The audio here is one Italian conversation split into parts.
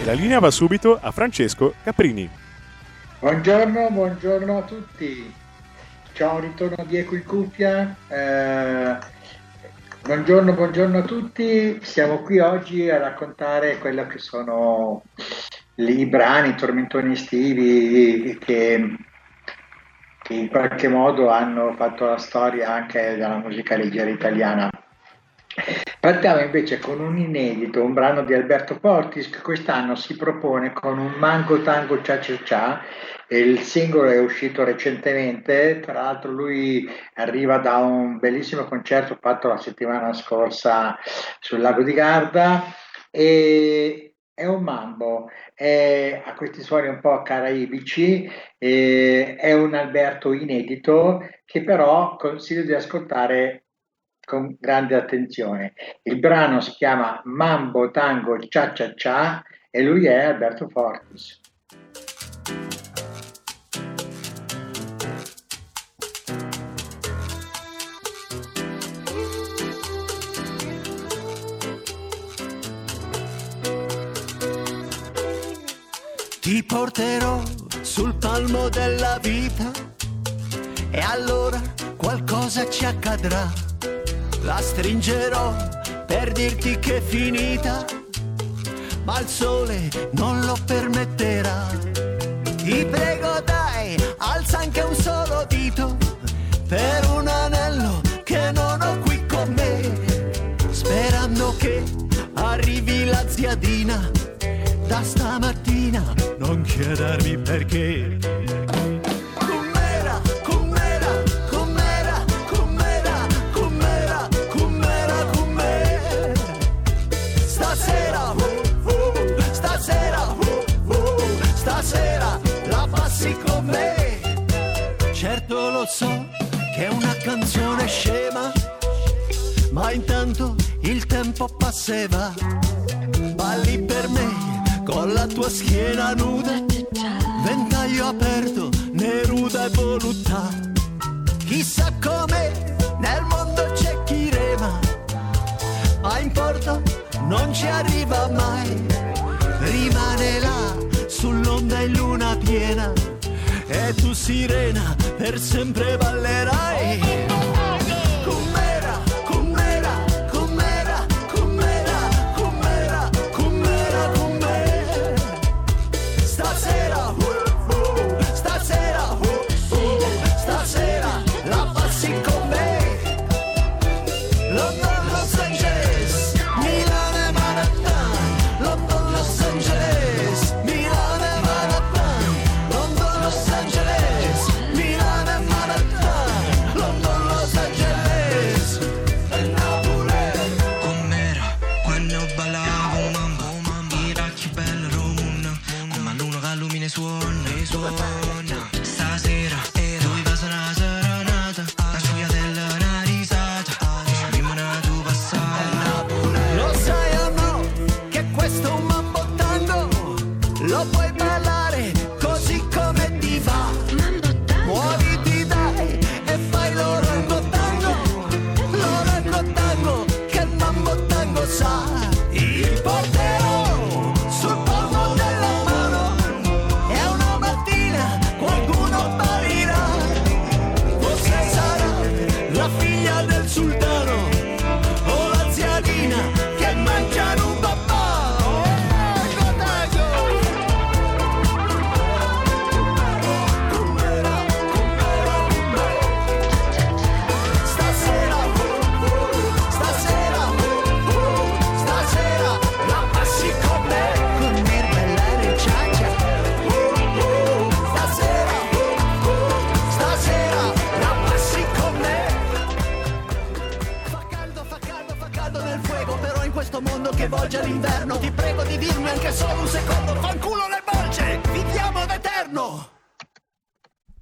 E la linea va subito a Francesco Caprini. Buongiorno, buongiorno a tutti. Ciao, ritorno di Cuffia. Eh, buongiorno, buongiorno a tutti. Siamo qui oggi a raccontare quello che sono i brani, i tormentoni estivi che in qualche modo hanno fatto la storia anche della musica leggera italiana. Partiamo invece con un inedito, un brano di Alberto Portis che quest'anno si propone con un Mango Tango Cia Cia Cia. Il singolo è uscito recentemente, tra l'altro lui arriva da un bellissimo concerto fatto la settimana scorsa sul lago di Garda e è un mambo, è, ha questi suoni un po' caraibici, è un Alberto inedito che però consiglio di ascoltare con grande attenzione. Il brano si chiama Mambo Tango Cia Cia Cia e lui è Alberto Fortis. Ti porterò sul palmo della vita e allora qualcosa ci accadrà. La stringerò per dirti che è finita, ma il sole non lo permetterà. Ti prego dai, alza anche un solo dito per un anello che non ho qui con me, sperando che arrivi la ziadina da stamattina non chiedermi perché. Uh, stasera la passi con me. Certo lo so che è una canzone scema, ma intanto il tempo passeva. Balli per me con la tua schiena nuda, ventaglio aperto, neruda e voluttà. Chissà come nel mondo c'è chi rema, ma in porto non ci arriva mai. Rimane là sull'onda in luna piena e tu sirena per sempre ballerai.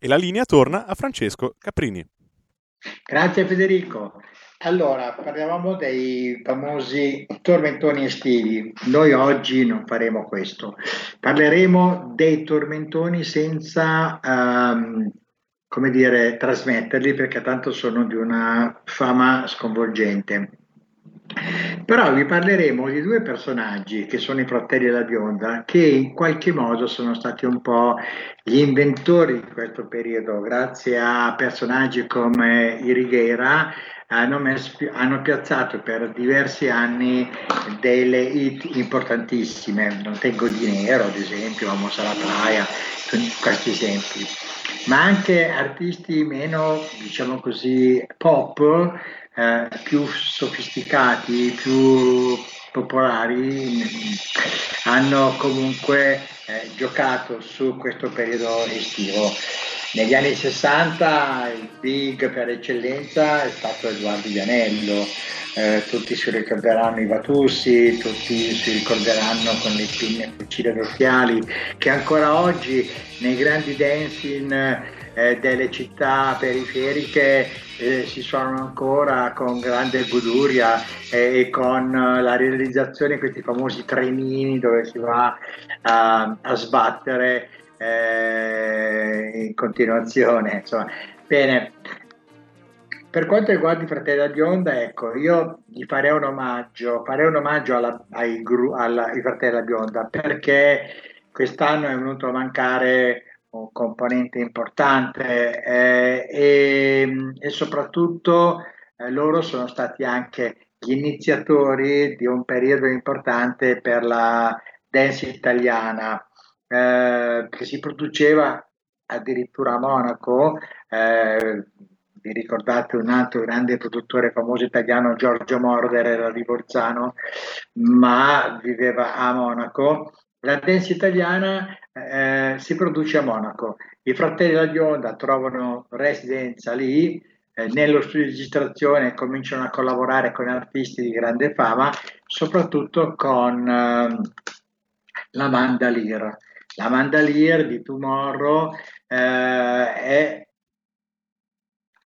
La linea torna a Francesco Caprini. Grazie Federico. Allora, parlavamo dei famosi tormentoni estivi. Noi oggi non faremo questo. Parleremo dei tormentoni senza, ehm, come dire, trasmetterli perché tanto sono di una fama sconvolgente. Però vi parleremo di due personaggi che sono i fratelli della bionda, che in qualche modo sono stati un po' gli inventori di questo periodo, grazie a personaggi come Irighiera hanno, messo, hanno piazzato per diversi anni delle hit importantissime, non tengo di nero ad esempio, Amos alla playa, questi esempi, ma anche artisti meno, diciamo così, pop, eh, più sofisticati, più popolari, hanno comunque eh, giocato su questo periodo estivo. Negli anni 60 il big per eccellenza è stato Edoardo Vianello, eh, tutti si ricorderanno i Vatussi, tutti si ricorderanno con le pinne fucile d'occhiali, che ancora oggi nei grandi dancing eh, delle città periferiche eh, si suonano ancora con grande goduria eh, e con la realizzazione di questi famosi trenini dove si va a, a sbattere eh, in continuazione. Insomma. Bene, per quanto riguarda i fratelli da bionda, ecco, io gli farei un omaggio, farei un omaggio alla, ai, alla, ai fratelli da bionda perché quest'anno è venuto a mancare un componente importante eh, e, e, soprattutto eh, loro sono stati anche gli iniziatori di un periodo importante per la dance italiana eh, che si produceva addirittura a Monaco. Eh, vi ricordate un altro grande produttore famoso italiano, Giorgio Morder, era di Bolzano, ma viveva a Monaco. La dance italiana eh, si produce a Monaco. I fratelli della Bionda trovano residenza lì, eh, nello studio di registrazione cominciano a collaborare con artisti di grande fama, soprattutto con eh, la Mandalira. La Mandalier di Tomorrow eh, è,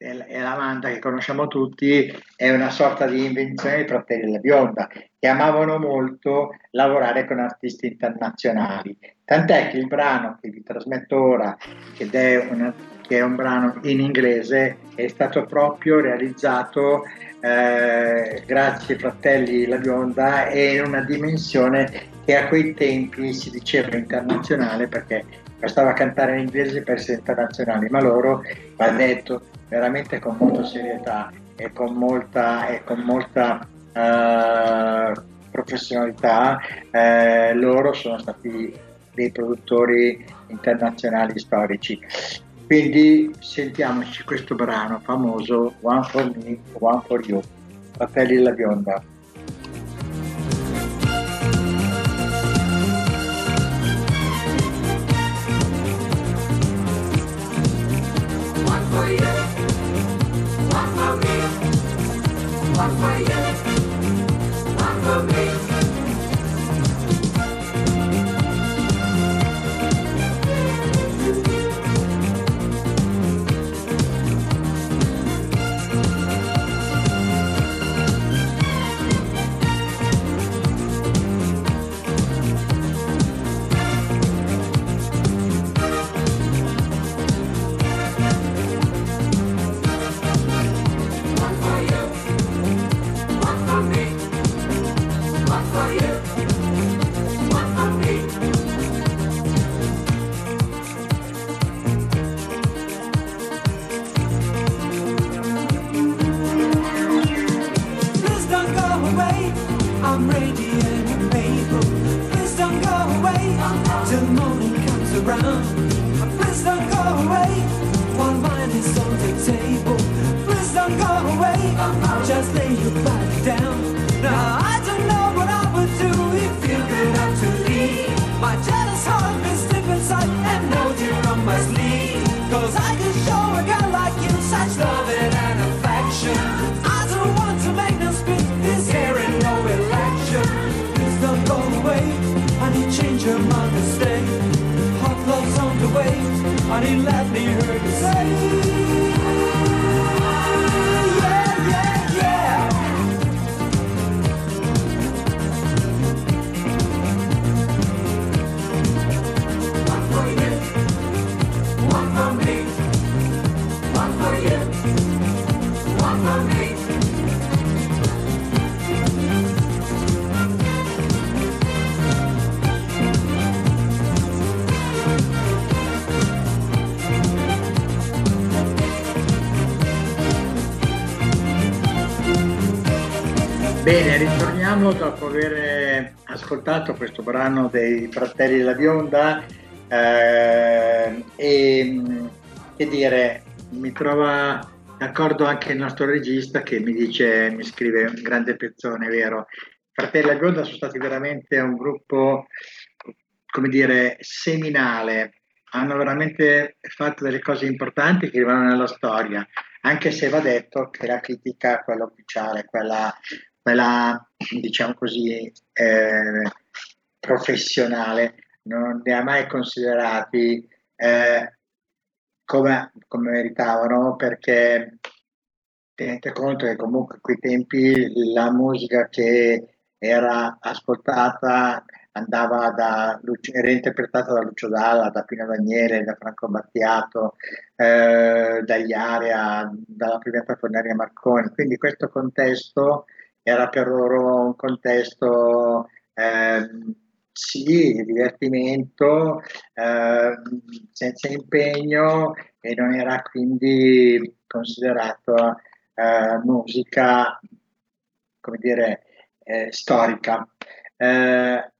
è la Manda che conosciamo tutti, è una sorta di invenzione dei fratelli della bionda che amavano molto lavorare con artisti internazionali. Tant'è che il brano che vi trasmetto ora, che è, una, che è un brano in inglese, è stato proprio realizzato eh, grazie ai fratelli La Bionda e in una dimensione che a quei tempi si diceva internazionale perché bastava cantare in inglese per essere internazionali, ma loro, va detto veramente con molta serietà e con molta, e con molta uh, professionalità, eh, loro sono stati dei produttori internazionali storici. Quindi sentiamoci questo brano famoso One for Me, One for You, Fratelli della Bionda. change your One for you, one for me. Bene, ritorniamo dopo aver ascoltato questo brano dei Fratelli della Bionda eh, e mh, che dire, mi trova d'accordo anche il nostro regista che mi dice, mi scrive un grande pezzone, vero? Fratelli della Bionda sono stati veramente un gruppo, come dire, seminale, hanno veramente fatto delle cose importanti che rimangono nella storia, anche se va detto che la critica, quella ufficiale, quella quella diciamo così eh, professionale non li ha mai considerati eh, come, come meritavano perché tenete conto che comunque a quei tempi la musica che era ascoltata andava da era interpretata da Lucio Dalla, da Pino Daniele, da Franco Battiato, eh, da Iaria, dalla prima Cornelia Marconi. Quindi questo contesto era per loro un contesto ehm, sì, di divertimento, ehm, senza impegno e non era quindi considerato eh, musica, come dire, eh, storica. Eh,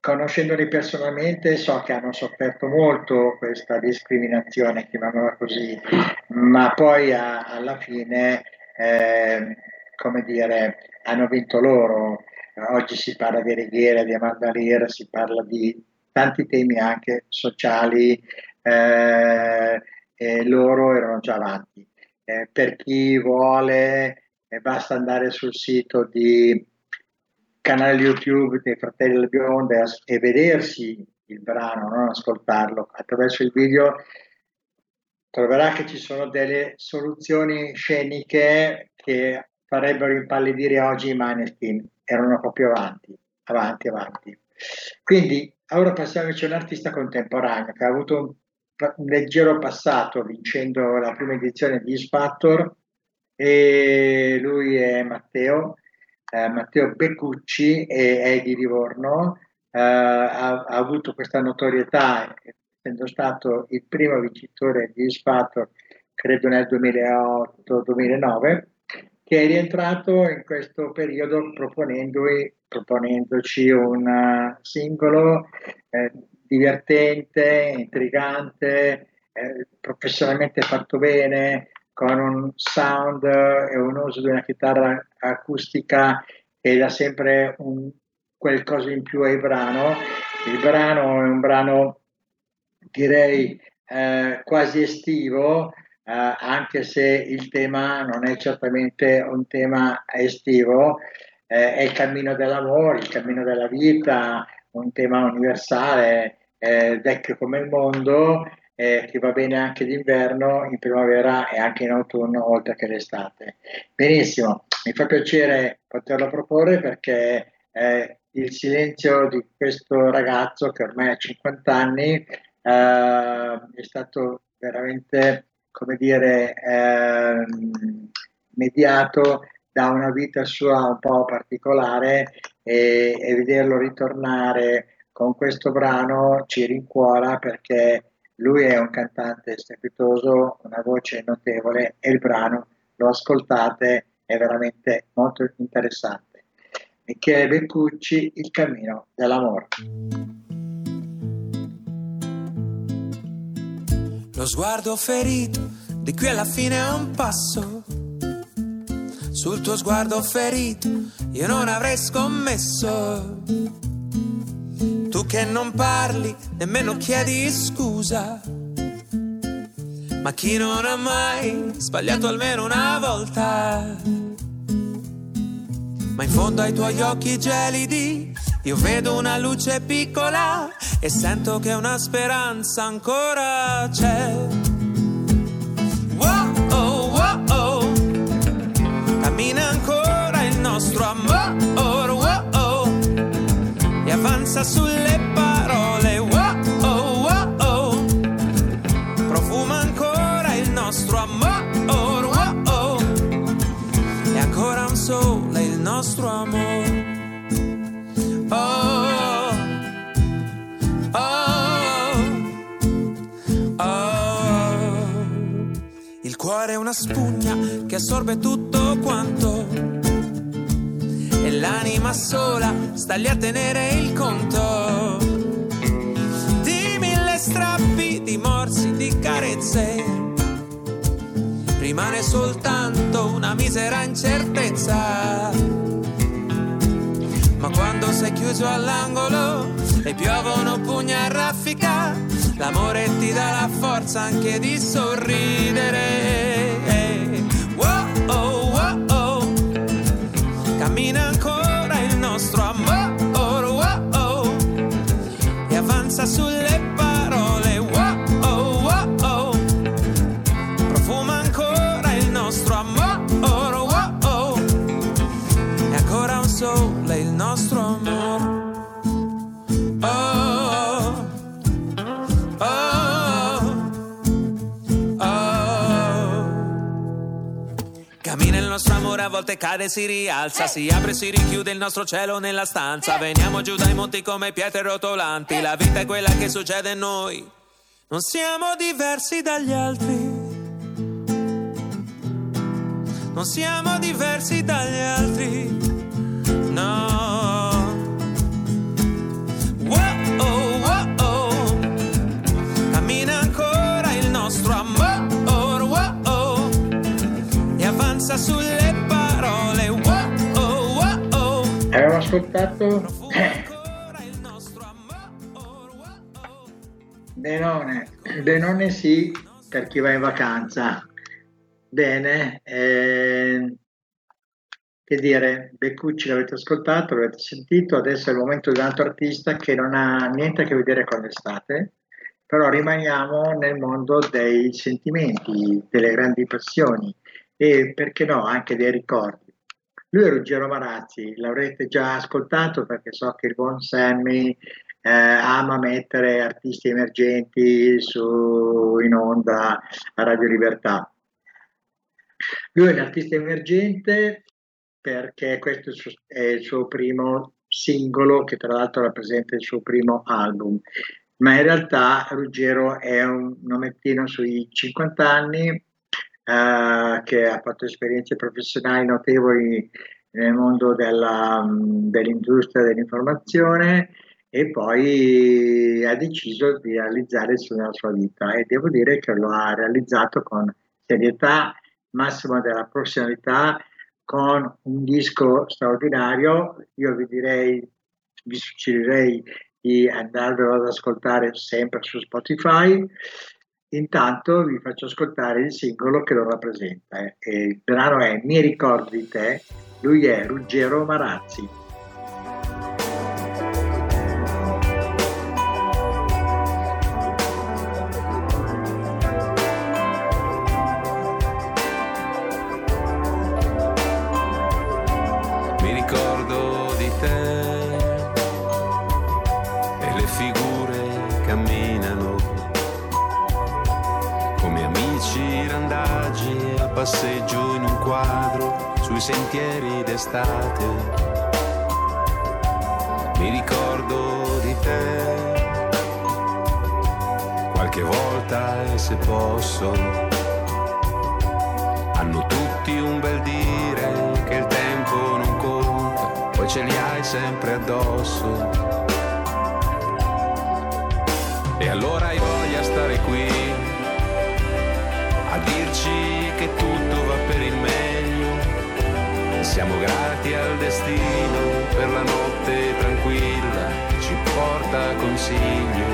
conoscendoli personalmente so che hanno sofferto molto questa discriminazione, chiamiamola così, ma poi a- alla fine, eh, come dire, hanno vinto loro. Oggi si parla di Righiera, di Amanda Lear, si parla di tanti temi anche sociali eh, e loro erano già avanti. Eh, per chi vuole eh, basta andare sul sito di canale YouTube dei Fratelli del Biondo e, e vedersi il brano, non ascoltarlo attraverso il video troverà che ci sono delle soluzioni sceniche che farebbero impallidire oggi i Maneskin, erano proprio avanti, avanti, avanti. Quindi ora passiamo invece a contemporaneo che ha avuto un, un leggero passato vincendo la prima edizione di X Factor e lui è Matteo, eh, Matteo Beccucci e è di Livorno, eh, ha, ha avuto questa notorietà essendo stato il primo vincitore di X Factor credo nel 2008-2009 che è rientrato in questo periodo proponendoci un uh, singolo eh, divertente, intrigante, eh, professionalmente fatto bene, con un sound e un uso di una chitarra acustica che dà sempre un, qualcosa in più al brano. Il brano è un brano, direi, eh, quasi estivo, eh, anche se il tema non è certamente un tema estivo, eh, è il cammino dell'amore, il cammino della vita, un tema universale, eh, vecchio come il mondo, eh, che va bene anche d'inverno, in primavera e anche in autunno, oltre che l'estate. Benissimo, mi fa piacere poterlo proporre perché eh, il silenzio di questo ragazzo che ormai ha 50 anni eh, è stato veramente come dire, ehm, mediato da una vita sua un po' particolare e, e, vederlo ritornare con questo brano ci rincuora perché lui è un cantante strepitoso, una voce notevole e il brano, lo ascoltate, è veramente molto interessante. Michele Beccucci, Il cammino dell'amore. Lo sguardo ferito, di qui alla fine è un passo. Sul tuo sguardo ferito, io non avrei scommesso. Tu che non parli, nemmeno chiedi scusa. Ma chi non ha mai sbagliato almeno una volta? Ma in fondo ai tuoi occhi gelidi Io vedo una luce piccola e sento che una speranza ancora c'è. Wow, oh, wow, oh. Cammina ancora il nostro amore, wow, oh. E avanza sulle parole, wow, oh, wow, oh. Profuma ancora il nostro amore, wow, oh. E ancora un sole il nostro amore. Oh, oh, oh. Il cuore è una spugna che assorbe tutto quanto. E l'anima sola sta lì a tenere il conto. Di mille strappi, di morsi, di carezze. Rimane soltanto una misera incertezza. Quando sei chiuso all'angolo e piovono pugna a raffica, l'amore ti dà la forza anche di sorridere. Wow, oh, wow, oh. Cammina ancora il nostro amore, wow, oh. E avanza sulle nostro amore, a volte cade e si rialza, si apre e si richiude il nostro cielo nella stanza. Veniamo giù dai monti come pietre rotolanti, la vita è quella che succede a noi. Non siamo diversi dagli altri. Non siamo diversi dagli altri. No. Sulle ascoltato. Denone. Denone sì, per chi va in vacanza. Bene, eh, che dire, Beccucci l'avete ascoltato, l'avete sentito, adesso è il momento di un altro artista che non ha niente a che vedere con l'estate, però rimaniamo nel mondo dei sentimenti, delle grandi passioni e perché no, anche dei ricordi. Lui è Ruggero Marazzi, l'avrete già ascoltato perché so che il buon Sammy eh, ama mettere artisti emergenti su, in onda a Radio Libertà. Lui è un artista emergente perché questo è il, suo, è il suo primo singolo che tra l'altro rappresenta il suo primo album, ma in realtà Ruggero è un nomettino sui 50 anni eh, che ha fatto esperienze professionali notevoli nel mondo della, dell'industria dell'informazione e poi ha deciso di realizzare della sua vita e devo dire che lo ha realizzato con serietà, massima della professionalità, con un disco straordinario. Io vi direi, vi suggerirei di andarvelo ad ascoltare sempre su Spotify. Intanto vi faccio ascoltare il singolo che lo rappresenta. E il brano è Mi ricordi di te, lui è Ruggero Marazzi. Passeggio in un quadro sui sentieri d'estate. Mi ricordo di te qualche volta e se posso hanno tutti un bel dire che il tempo non conta, poi ce li hai sempre addosso. E allora hai voglia stare qui a dirci Siamo grati al destino per la notte tranquilla che ci porta consiglio.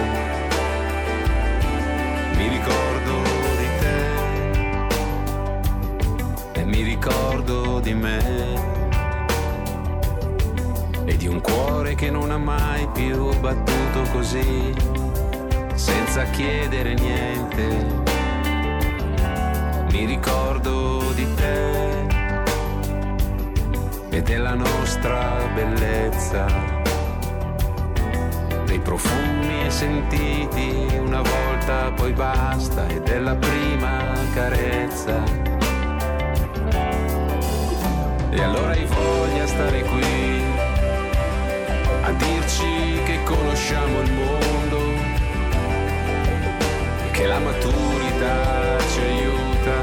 Mi ricordo di te e mi ricordo di me e di un cuore che non ha mai più battuto così, senza chiedere niente. Mi ricordo di te e della nostra bellezza, dei profumi sentiti una volta, poi basta, e della prima carezza. E allora hai voglia stare qui a dirci che conosciamo il mondo, che la maturità ci aiuta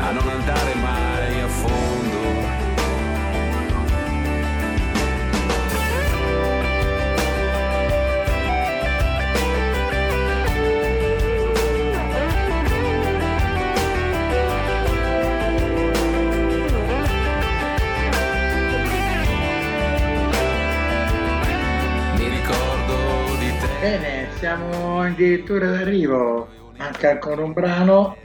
a non andare mai a fondo. Bene, siamo addirittura d'arrivo, manca ancora un brano.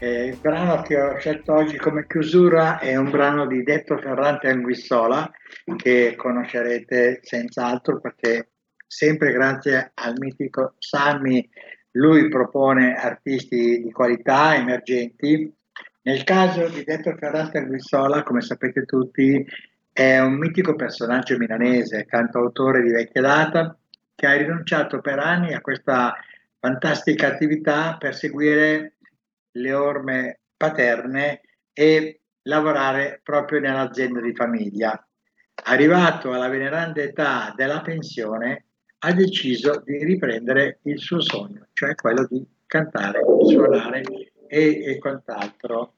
Eh, il brano che ho scelto oggi come chiusura è un brano di Detto Ferrante Anguissola che conoscerete senz'altro perché sempre grazie al mitico Sammy lui propone artisti di qualità emergenti. Nel caso di Detto Ferrante Anguissola, come sapete tutti, è un mitico personaggio milanese, cantautore di vecchia data, che ha rinunciato per anni a questa fantastica attività per seguire le orme paterne e lavorare proprio nell'azienda di famiglia. Arrivato alla veneranda età della pensione, ha deciso di riprendere il suo sogno, cioè quello di cantare, suonare e, e quant'altro.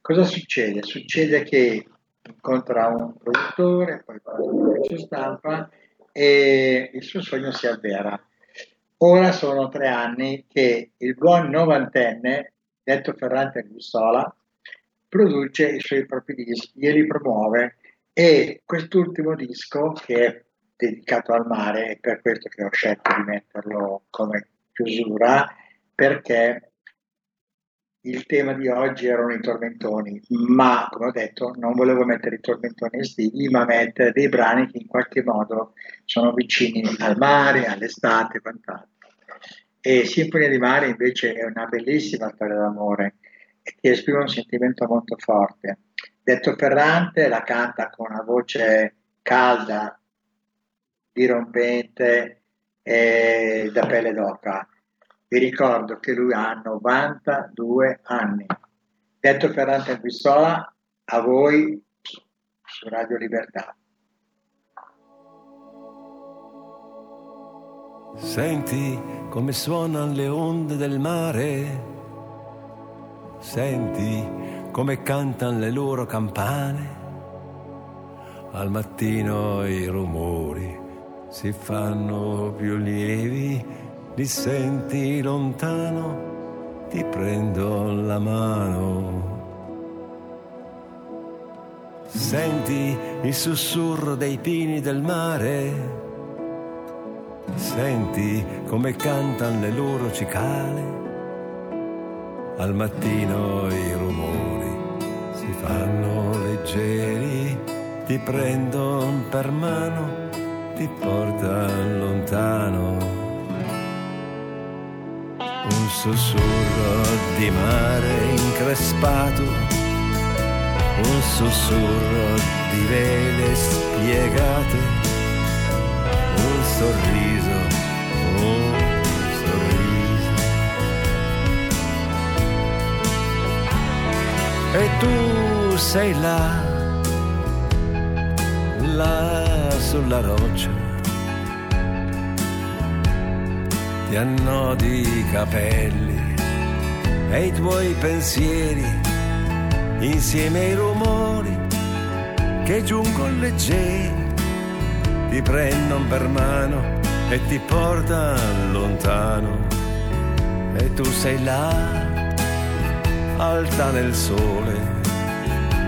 Cosa succede? Succede che incontra un produttore, poi fa un ufficio stampa e il suo sogno si avvera. Ora sono tre anni che il buon novantenne, detto Ferrante Gussola, produce i suoi propri dischi e li promuove e quest'ultimo disco che è dedicato al mare è per questo che ho scelto di metterlo come chiusura perché il tema di oggi erano i tormentoni, ma come ho detto non volevo mettere i tormentoni estivi, ma mettere dei brani che in qualche modo sono vicini al mare, all'estate e quant'altro. E Sinfonia di mare invece è una bellissima storia d'amore che esprime un sentimento molto forte. Detto Ferrante la canta con una voce calda, dirompente e da pelle d'oca. Vi ricordo che lui ha 92 anni. Detto Ferrante Acquistola, a voi su Radio Libertà. Senti come suonano le onde del mare, senti come cantano le loro campane. Al mattino i rumori si fanno più lievi, li senti lontano, ti prendo la mano. Senti il sussurro dei pini del mare, senti come cantano le loro cicale. Al mattino i rumori si fanno leggeri, ti prendono per mano, ti portano lontano. Un sussurro di mare increspato, un sussurro di vele spiegate, un sorriso, un sorriso. E tu sei là, là sulla roccia, ti annodi i capelli. E i tuoi pensieri insieme ai rumori che giungono leggeri ti prendono per mano e ti portano lontano. E tu sei là alta nel sole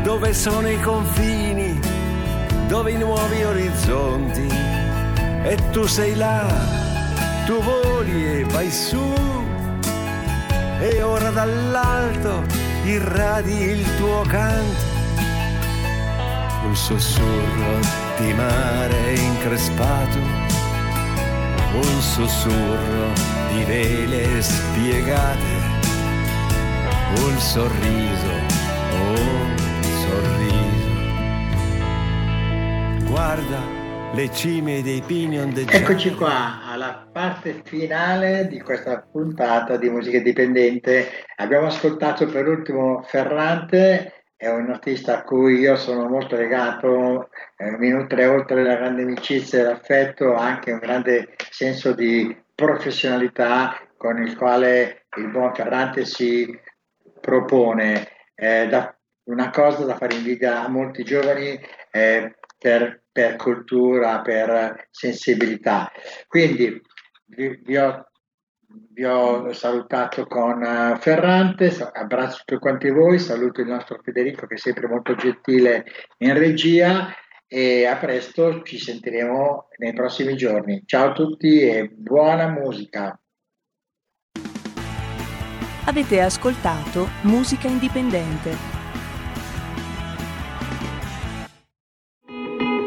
dove sono i confini dove i nuovi orizzonti. E tu sei là tu voli e vai su. E ora dall'alto irradi il tuo canto. Un sussurro di mare increspato. Un sussurro di vele spiegate, un sorriso, un sorriso. Guarda le cime dei pini ondeggianti. Eccoci qua alla parte finale di questa puntata di musica indipendente. Abbiamo ascoltato per ultimo Ferrante, è un artista a cui io sono molto legato, eh, mi nutre oltre la grande amicizia e l'affetto anche un grande senso di professionalità con il quale il buon Ferrante si propone. Eh, da, una cosa da fare invidia a molti giovani eh, per, per, cultura, per sensibilità. Quindi vi, vi, ho, vi ho, salutato con uh, Ferrante, abbraccio tutti quanti voi, saluto il nostro Federico che è sempre molto gentile in regia e a presto, ci sentiremo nei prossimi giorni. Ciao a tutti e buona musica. Avete ascoltato Musica Indipendente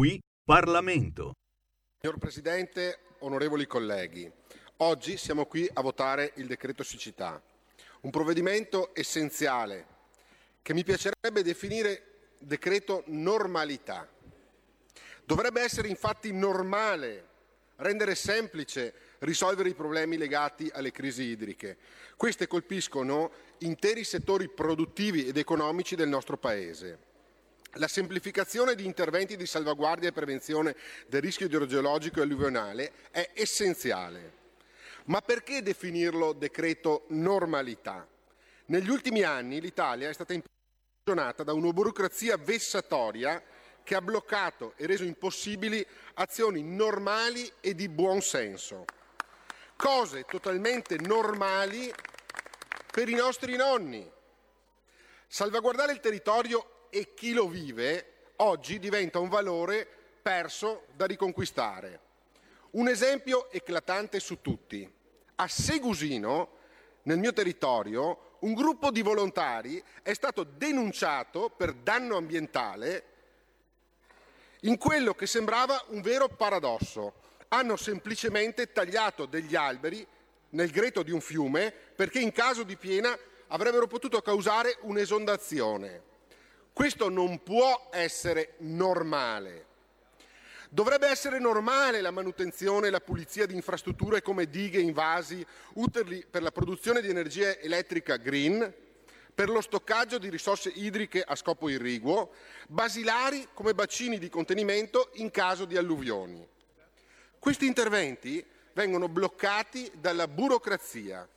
Qui Parlamento. Signor Presidente, onorevoli colleghi, oggi siamo qui a votare il decreto siccità, un provvedimento essenziale che mi piacerebbe definire decreto normalità. Dovrebbe essere infatti normale rendere semplice risolvere i problemi legati alle crisi idriche. Queste colpiscono interi settori produttivi ed economici del nostro Paese. La semplificazione di interventi di salvaguardia e prevenzione del rischio idrogeologico e alluvionale è essenziale. Ma perché definirlo decreto normalità? Negli ultimi anni l'Italia è stata impressionata da una burocrazia vessatoria che ha bloccato e reso impossibili azioni normali e di buon senso. Cose totalmente normali per i nostri nonni. Salvaguardare il territorio e chi lo vive oggi diventa un valore perso da riconquistare. Un esempio eclatante su tutti. A Segusino, nel mio territorio, un gruppo di volontari è stato denunciato per danno ambientale in quello che sembrava un vero paradosso. Hanno semplicemente tagliato degli alberi nel greto di un fiume perché in caso di piena avrebbero potuto causare un'esondazione. Questo non può essere normale. Dovrebbe essere normale la manutenzione e la pulizia di infrastrutture come dighe, invasi, utili per la produzione di energia elettrica green, per lo stoccaggio di risorse idriche a scopo irriguo, basilari come bacini di contenimento in caso di alluvioni. Questi interventi vengono bloccati dalla burocrazia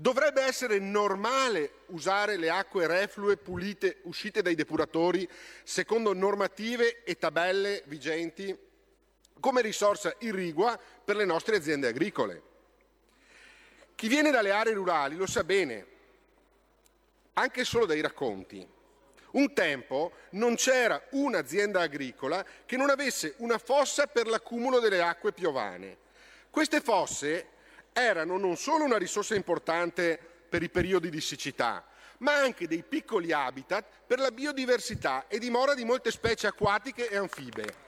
Dovrebbe essere normale usare le acque reflue pulite uscite dai depuratori secondo normative e tabelle vigenti come risorsa irrigua per le nostre aziende agricole. Chi viene dalle aree rurali lo sa bene, anche solo dai racconti. Un tempo non c'era un'azienda agricola che non avesse una fossa per l'accumulo delle acque piovane. Queste fosse erano non solo una risorsa importante per i periodi di siccità, ma anche dei piccoli habitat per la biodiversità e dimora di molte specie acquatiche e anfibe.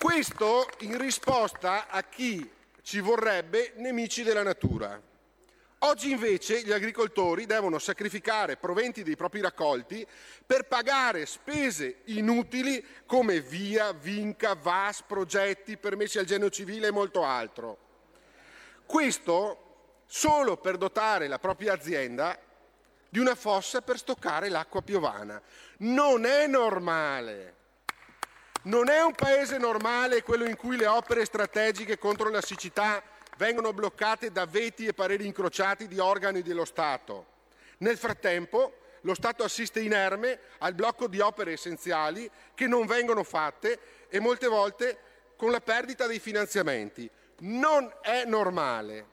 Questo in risposta a chi ci vorrebbe nemici della natura. Oggi invece gli agricoltori devono sacrificare proventi dei propri raccolti per pagare spese inutili come via, vinca, VAS, progetti, permessi al genio civile e molto altro. Questo solo per dotare la propria azienda di una fossa per stoccare l'acqua piovana. Non è normale. Non è un paese normale quello in cui le opere strategiche contro la siccità vengono bloccate da veti e pareri incrociati di organi dello Stato. Nel frattempo lo Stato assiste inerme al blocco di opere essenziali che non vengono fatte e molte volte con la perdita dei finanziamenti. Non è normale.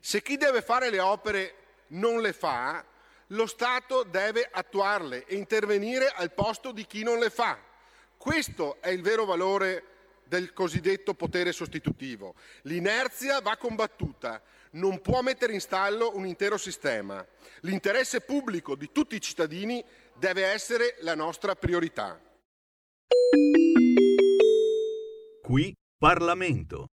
Se chi deve fare le opere non le fa, lo Stato deve attuarle e intervenire al posto di chi non le fa. Questo è il vero valore del cosiddetto potere sostitutivo. L'inerzia va combattuta, non può mettere in stallo un intero sistema. L'interesse pubblico di tutti i cittadini deve essere la nostra priorità. Qui Parlamento.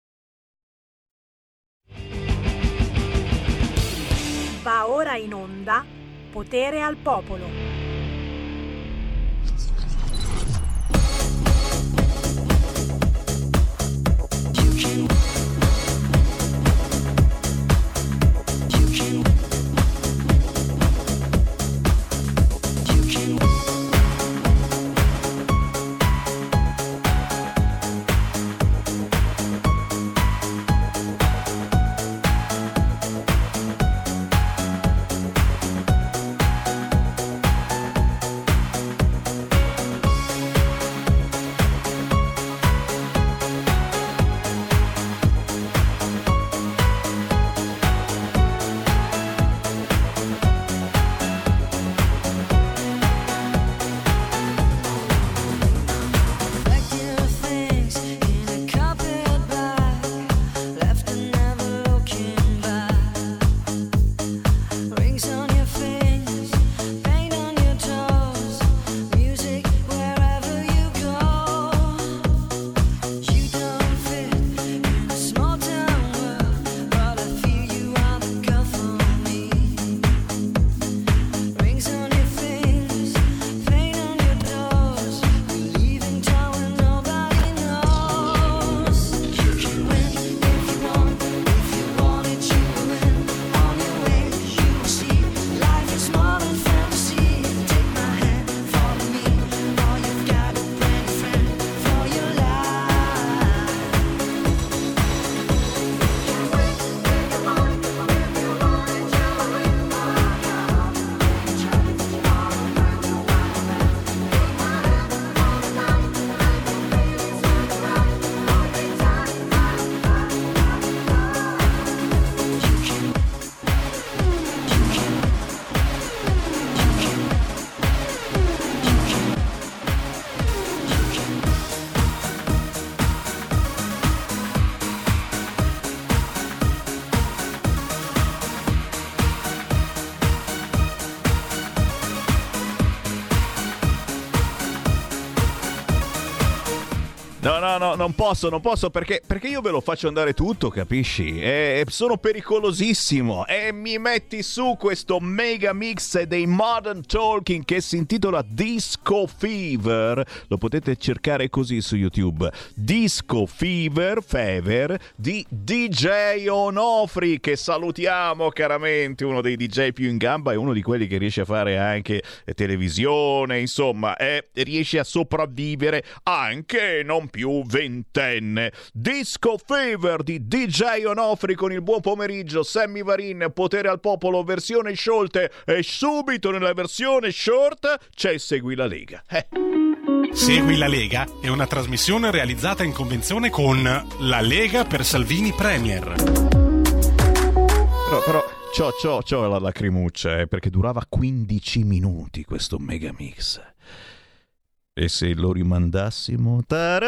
Va ora in onda Potere al Popolo. No, no, no, non posso, non posso perché, perché io ve lo faccio andare tutto, capisci? E sono pericolosissimo e mi metti su questo mega mix dei Modern Talking che si intitola Disco Fever. Lo potete cercare così su YouTube. Disco Fever, Fever di DJ Onofri che salutiamo caramente, uno dei DJ più in gamba e uno di quelli che riesce a fare anche televisione, insomma, e riesce a sopravvivere anche non più ventenne. Disco Fever di DJ Onofri con il buon pomeriggio, Sammy Varin, Potere al Popolo, versione short e subito nella versione short c'è Segui la Lega. Eh. Segui la Lega è una trasmissione realizzata in convenzione con La Lega per Salvini Premier. Però, però c'ho, c'ho, c'ho la lacrimuccia eh, perché durava 15 minuti questo mega mix. E se lo rimandassimo? Ma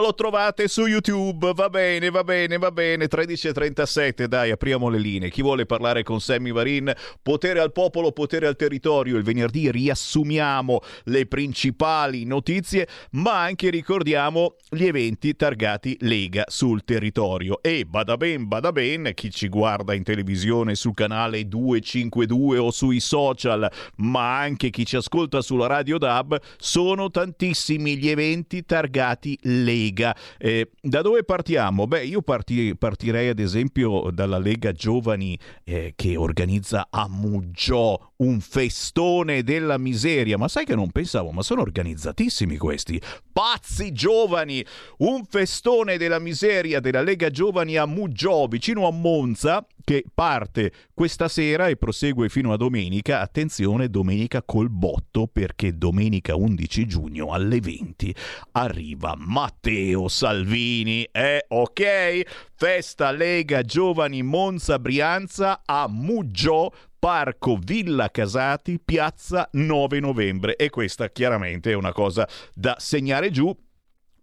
lo trovate su YouTube. Va bene, va bene, va bene. 13.37, dai, apriamo le linee. Chi vuole parlare con Sammy Varin? Potere al popolo, potere al territorio. Il venerdì riassumiamo le principali notizie, ma anche ricordiamo gli eventi targati Lega sul territorio. E bada ben, bada ben, chi ci guarda in televisione sul canale 252 o sui social, ma anche chi ci ascolta sulla radio DAB, sono tantissimi gli eventi targati Lega. Eh, da dove partiamo? Beh, io parti, partirei ad esempio dalla Lega Giovani eh, che organizza a Muggiò un festone della miseria. Ma sai che non pensavo, ma sono organizzatissimi questi. Pazzi giovani! Un festone della miseria della Lega Giovani a Muggiò, vicino a Monza, che parte questa sera e prosegue fino a domenica. Attenzione, domenica col botto perché domenica 11 giugno alle 20 arriva Matteo Salvini. Eh, ok? Festa Lega Giovani Monza Brianza a Muggio. Parco Villa Casati, piazza 9 novembre. E questa chiaramente è una cosa da segnare giù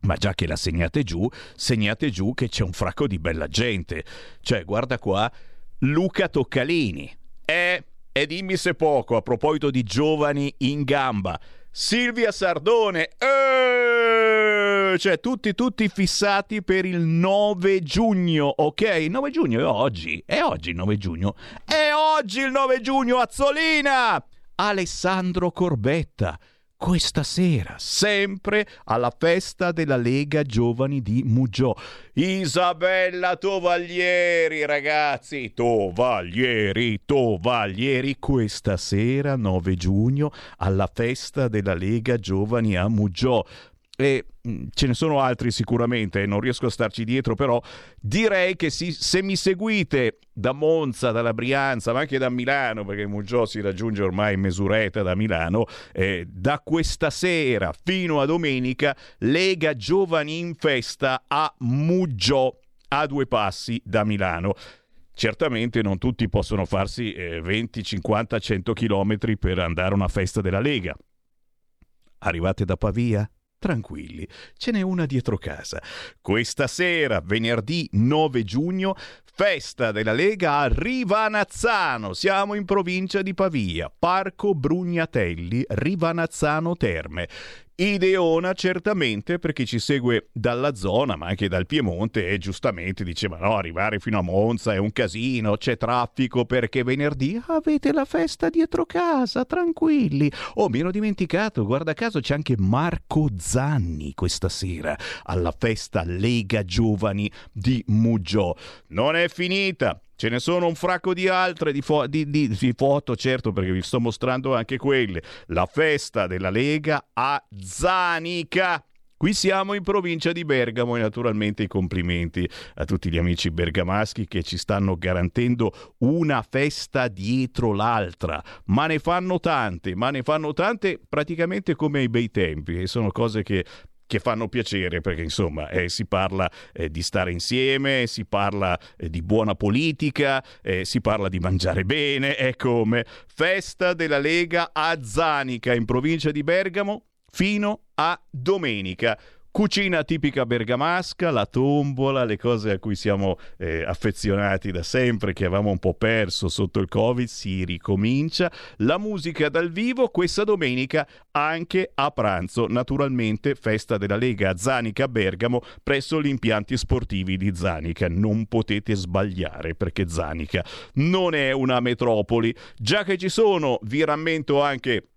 ma già che la segnate giù, segnate giù che c'è un fracco di bella gente. Cioè, guarda qua, Luca Toccalini. E, e dimmi se poco, a proposito di giovani in gamba. Silvia Sardone. Eh, cioè, tutti, tutti fissati per il 9 giugno, ok? 9 giugno è oggi. È oggi il 9 giugno. È oggi il 9 giugno, Azzolina! Alessandro Corbetta questa sera, sempre alla festa della Lega Giovani di Muggio. Isabella Tovaglieri, ragazzi, Tovaglieri, Tovaglieri, questa sera, 9 giugno, alla festa della Lega Giovani a Muggio e mm, ce ne sono altri sicuramente, non riesco a starci dietro, però direi che si, se mi seguite da Monza, dalla Brianza, ma anche da Milano, perché Muggio si raggiunge ormai in mesuretta da Milano, eh, da questa sera fino a domenica, Lega Giovani in festa a Muggio, a due passi da Milano. Certamente non tutti possono farsi eh, 20, 50, 100 km per andare a una festa della Lega. Arrivate da Pavia? Tranquilli, ce n'è una dietro casa. Questa sera, venerdì 9 giugno, festa della Lega a Rivanazzano. Siamo in provincia di Pavia, Parco Brugnatelli, Rivanazzano Terme. Ideona certamente per chi ci segue dalla zona, ma anche dal Piemonte e giustamente diceva no, arrivare fino a Monza è un casino, c'è traffico perché venerdì avete la festa dietro casa, tranquilli. Oh, mi ero dimenticato, guarda caso c'è anche Marco Zanni questa sera alla festa Lega Giovani di Muggio. Non è finita, Ce ne sono un fracco di altre di, fo- di, di, di, foto, certo, perché vi sto mostrando anche quelle. La festa della Lega a Zanica. Qui siamo in provincia di Bergamo e naturalmente i complimenti a tutti gli amici bergamaschi che ci stanno garantendo una festa dietro l'altra. Ma ne fanno tante, ma ne fanno tante praticamente come ai bei tempi e sono cose che che fanno piacere perché insomma eh, si parla eh, di stare insieme, si parla eh, di buona politica, eh, si parla di mangiare bene, è come festa della Lega a Zanica in provincia di Bergamo fino a domenica. Cucina tipica bergamasca, la tombola, le cose a cui siamo eh, affezionati da sempre, che avevamo un po' perso sotto il Covid, si ricomincia. La musica dal vivo questa domenica anche a pranzo. Naturalmente festa della Lega Zanica Bergamo presso gli impianti sportivi di Zanica. Non potete sbagliare perché Zanica non è una metropoli. Già che ci sono, vi rammento anche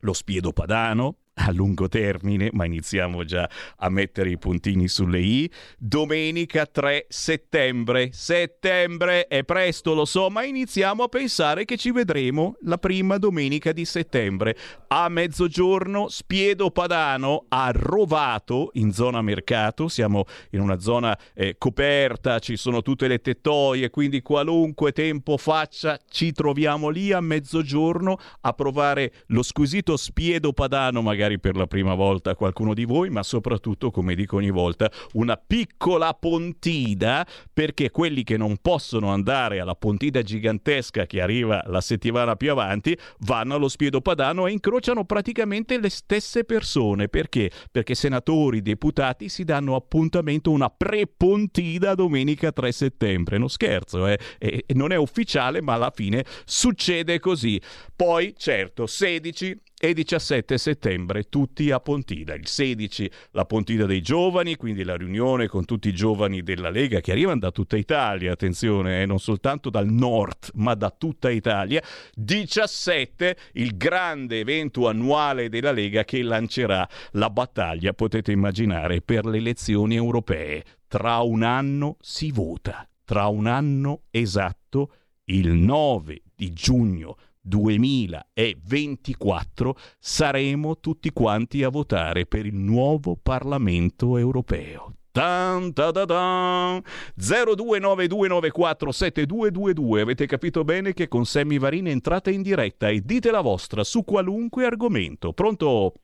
lo Spiedo Padano, a lungo termine, ma iniziamo già a mettere i puntini sulle i. Domenica 3 settembre. Settembre è presto, lo so, ma iniziamo a pensare che ci vedremo la prima domenica di settembre. A mezzogiorno, Spiedo Padano a Rovato, in zona mercato. Siamo in una zona eh, coperta, ci sono tutte le tettoie, quindi qualunque tempo faccia, ci troviamo lì a mezzogiorno a provare lo squisito Spiedo Padano, magari magari per la prima volta qualcuno di voi, ma soprattutto, come dico ogni volta, una piccola pontida perché quelli che non possono andare alla pontida gigantesca che arriva la settimana più avanti vanno allo Spiedo Padano e incrociano praticamente le stesse persone. Perché? Perché senatori, deputati si danno appuntamento una pre-pontida domenica 3 settembre. Non scherzo, eh? e non è ufficiale, ma alla fine succede così. Poi, certo, 16 e 17 settembre tutti a Pontida. Il 16 la Pontida dei giovani, quindi la riunione con tutti i giovani della Lega che arrivano da tutta Italia, attenzione, eh, non soltanto dal nord, ma da tutta Italia. 17 il grande evento annuale della Lega che lancerà la battaglia, potete immaginare, per le elezioni europee. Tra un anno si vota, tra un anno esatto, il 9 di giugno 2024 saremo tutti quanti a votare per il nuovo Parlamento europeo. Tan, ta, ta, tan. 0292947222 avete capito bene che con Sammy Varin entrate in diretta e dite la vostra su qualunque argomento. Pronto?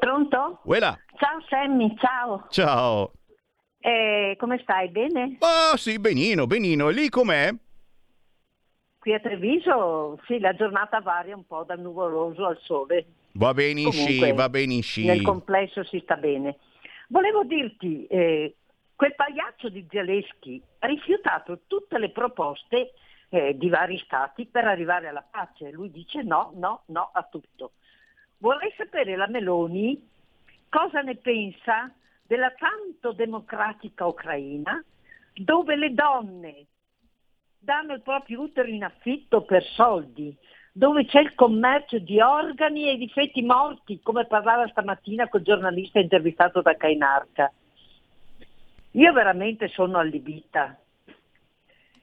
Pronto? Uela. Ciao Sammy, ciao. Ciao. Eh, come stai? Bene? Ah sì, benino, benino. E lì com'è? Qui a Treviso, sì, la giornata varia un po' dal nuvoloso al sole. Va Comunque, va benisci. Nel complesso si sta bene. Volevo dirti, eh, quel pagliaccio di Zaleschi ha rifiutato tutte le proposte eh, di vari stati per arrivare alla pace. Lui dice no, no, no a tutto. Vorrei sapere la Meloni cosa ne pensa della tanto democratica Ucraina, dove le donne danno il proprio utero in affitto per soldi, dove c'è il commercio di organi e di feti morti, come parlava stamattina col giornalista intervistato da Cainarca. Io veramente sono allibita.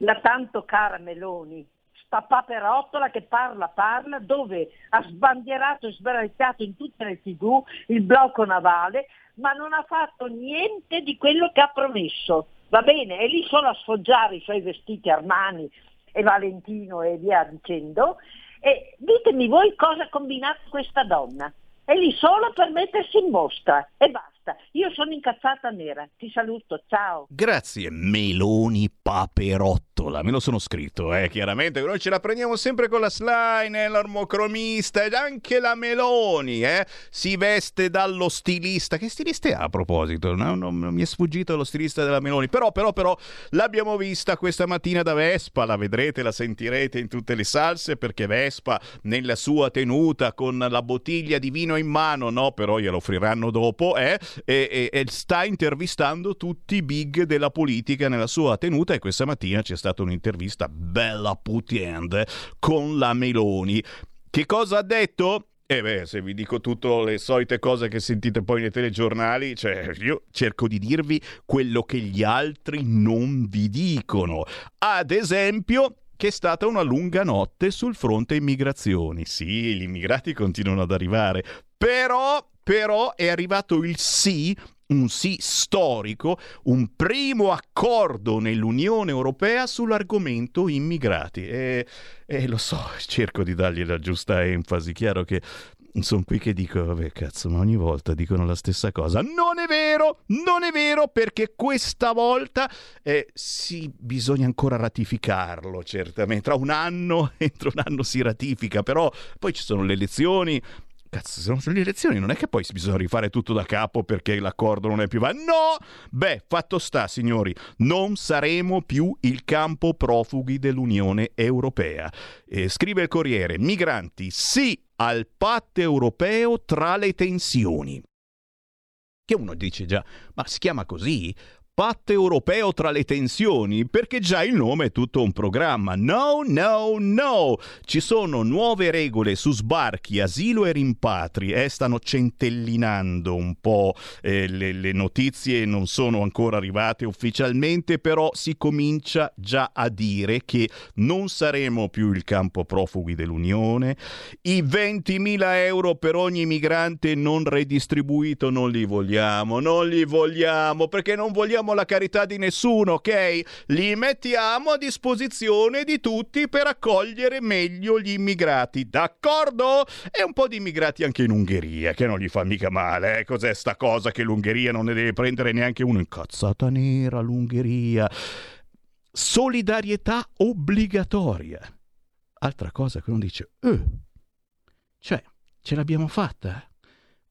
La tanto cara Meloni, sta paperottola che parla, parla, dove ha sbandierato e sbraitato in tutte le tv il blocco navale, ma non ha fatto niente di quello che ha promesso. Va bene, è lì solo a sfoggiare i suoi vestiti Armani e Valentino e via dicendo. E ditemi voi cosa ha combinato questa donna. È lì solo per mettersi in mostra e basta. Io sono incazzata nera. Ti saluto, ciao. Grazie, Meloni Paperottola. Me lo sono scritto, eh, chiaramente. Noi ce la prendiamo sempre con la slime, l'armocromista ed anche la Meloni, eh. Si veste dallo stilista. Che stilista è a proposito? No, non, non mi è sfuggito lo stilista della Meloni. Però, però, però, l'abbiamo vista questa mattina da Vespa. La vedrete, la sentirete in tutte le salse perché Vespa, nella sua tenuta, con la bottiglia di vino in mano, no, però glielo offriranno dopo, eh e, e, e, sta intervistando tutti i big della politica nella sua tenuta e questa mattina c'è stata un'intervista bella putiende con la Meloni. Che cosa ha detto? E eh beh, se vi dico tutte le solite cose che sentite poi nei telegiornali, cioè io cerco di dirvi quello che gli altri non vi dicono. Ad esempio, che è stata una lunga notte sul fronte immigrazioni. Sì, gli immigrati continuano ad arrivare, però però è arrivato il sì un sì storico, un primo accordo nell'Unione Europea sull'argomento immigrati. E, e, lo so, cerco di dargli la giusta enfasi. Chiaro che sono qui che dico, vabbè cazzo, ma ogni volta dicono la stessa cosa. Non è vero, non è vero, perché questa volta eh, sì, bisogna ancora ratificarlo, certamente. Tra un anno, entro un anno si ratifica, però poi ci sono le elezioni, Cazzo, se non sono le elezioni, non è che poi bisogna rifare tutto da capo perché l'accordo non è più valido. No! Beh, fatto sta, signori, non saremo più il campo profughi dell'Unione Europea. Eh, scrive il Corriere: migranti, sì al patto europeo tra le tensioni. Che uno dice già, ma si chiama così? Patto europeo tra le tensioni, perché già il nome è tutto un programma. No, no, no! Ci sono nuove regole su sbarchi, asilo e rimpatri. Eh, stanno centellinando un po' eh, le, le notizie, non sono ancora arrivate ufficialmente, però si comincia già a dire che non saremo più il campo profughi dell'Unione. I 20.000 euro per ogni migrante non redistribuito non li vogliamo, non li vogliamo perché non vogliamo la carità di nessuno, ok? Li mettiamo a disposizione di tutti per accogliere meglio gli immigrati, d'accordo? E un po' di immigrati anche in Ungheria, che non gli fa mica male, eh? Cos'è sta cosa che l'Ungheria non ne deve prendere neanche uno? Incazzata nera l'Ungheria. Solidarietà obbligatoria. Altra cosa che uno dice, eh, cioè, ce l'abbiamo fatta?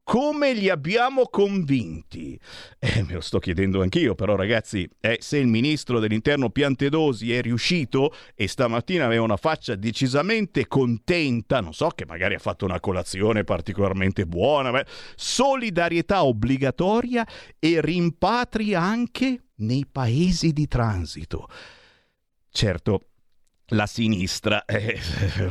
Come li abbiamo convinti? Eh, me lo sto chiedendo anch'io, però ragazzi, eh, se il ministro dell'interno Piantedosi è riuscito e stamattina aveva una faccia decisamente contenta, non so che magari ha fatto una colazione particolarmente buona, beh, solidarietà obbligatoria e rimpatri anche nei paesi di transito. Certo, la sinistra eh,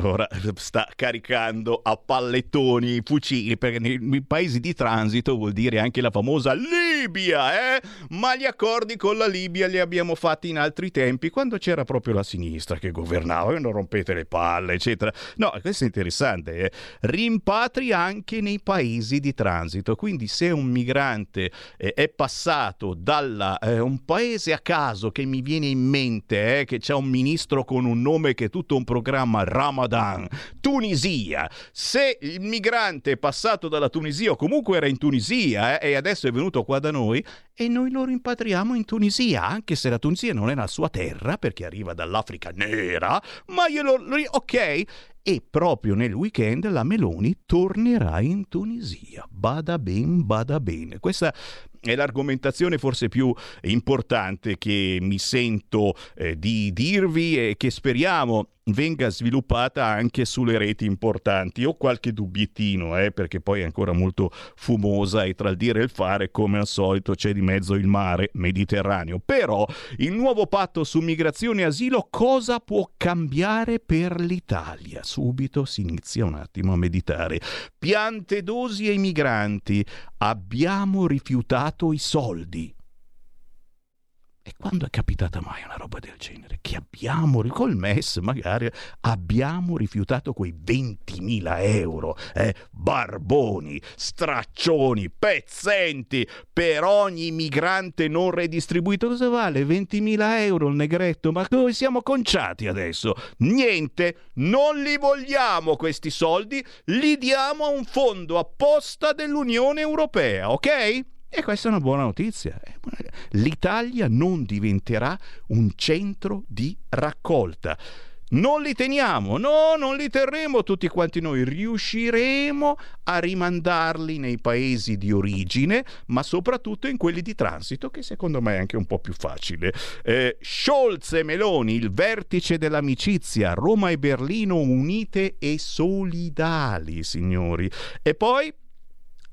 ora sta caricando a pallettoni i fucili perché nei, paesi di transito vuol dire anche la famosa Libia, eh? Ma gli accordi con la Libia li abbiamo fatti in altri tempi quando c'era proprio la sinistra che governava e non rompete le palle, eccetera. No, questo è interessante, eh? rimpatri anche nei paesi di transito, quindi se un migrante eh, è passato da eh, un paese a caso che mi viene in mente, eh, che c'è un ministro con un nome che tutto un programma Ramadan, Tunisia. Se il migrante è passato dalla Tunisia o comunque era in Tunisia eh, e adesso è venuto qua da noi, e noi lo rimpatriamo in Tunisia, anche se la Tunisia non è la sua terra perché arriva dall'Africa nera, ma glielo... ok? E proprio nel weekend la Meloni tornerà in Tunisia. Bada ben, bada bene. Questa è l'argomentazione forse più importante che mi sento eh, di dirvi e che speriamo venga sviluppata anche sulle reti importanti. Ho qualche dubbiettino, eh, perché poi è ancora molto fumosa e tra il dire e il fare, come al solito, c'è di mezzo il mare Mediterraneo. Però il nuovo patto su migrazione e asilo cosa può cambiare per l'Italia? Subito si inizia un attimo a meditare. Piante dosi ai migranti. Abbiamo rifiutato i soldi. E quando è capitata mai una roba del genere? Che abbiamo, col MES magari, abbiamo rifiutato quei 20.000 euro, eh? barboni, straccioni, pezzenti, per ogni migrante non redistribuito. Cosa vale 20.000 euro il negretto? Ma dove siamo conciati adesso? Niente, non li vogliamo questi soldi, li diamo a un fondo apposta dell'Unione Europea, ok? E questa è una buona notizia. L'Italia non diventerà un centro di raccolta. Non li teniamo, no, non li terremo tutti quanti noi, riusciremo a rimandarli nei paesi di origine, ma soprattutto in quelli di transito, che secondo me è anche un po' più facile. Eh, Scholz e Meloni, il vertice dell'amicizia, Roma e Berlino unite e solidali, signori. E poi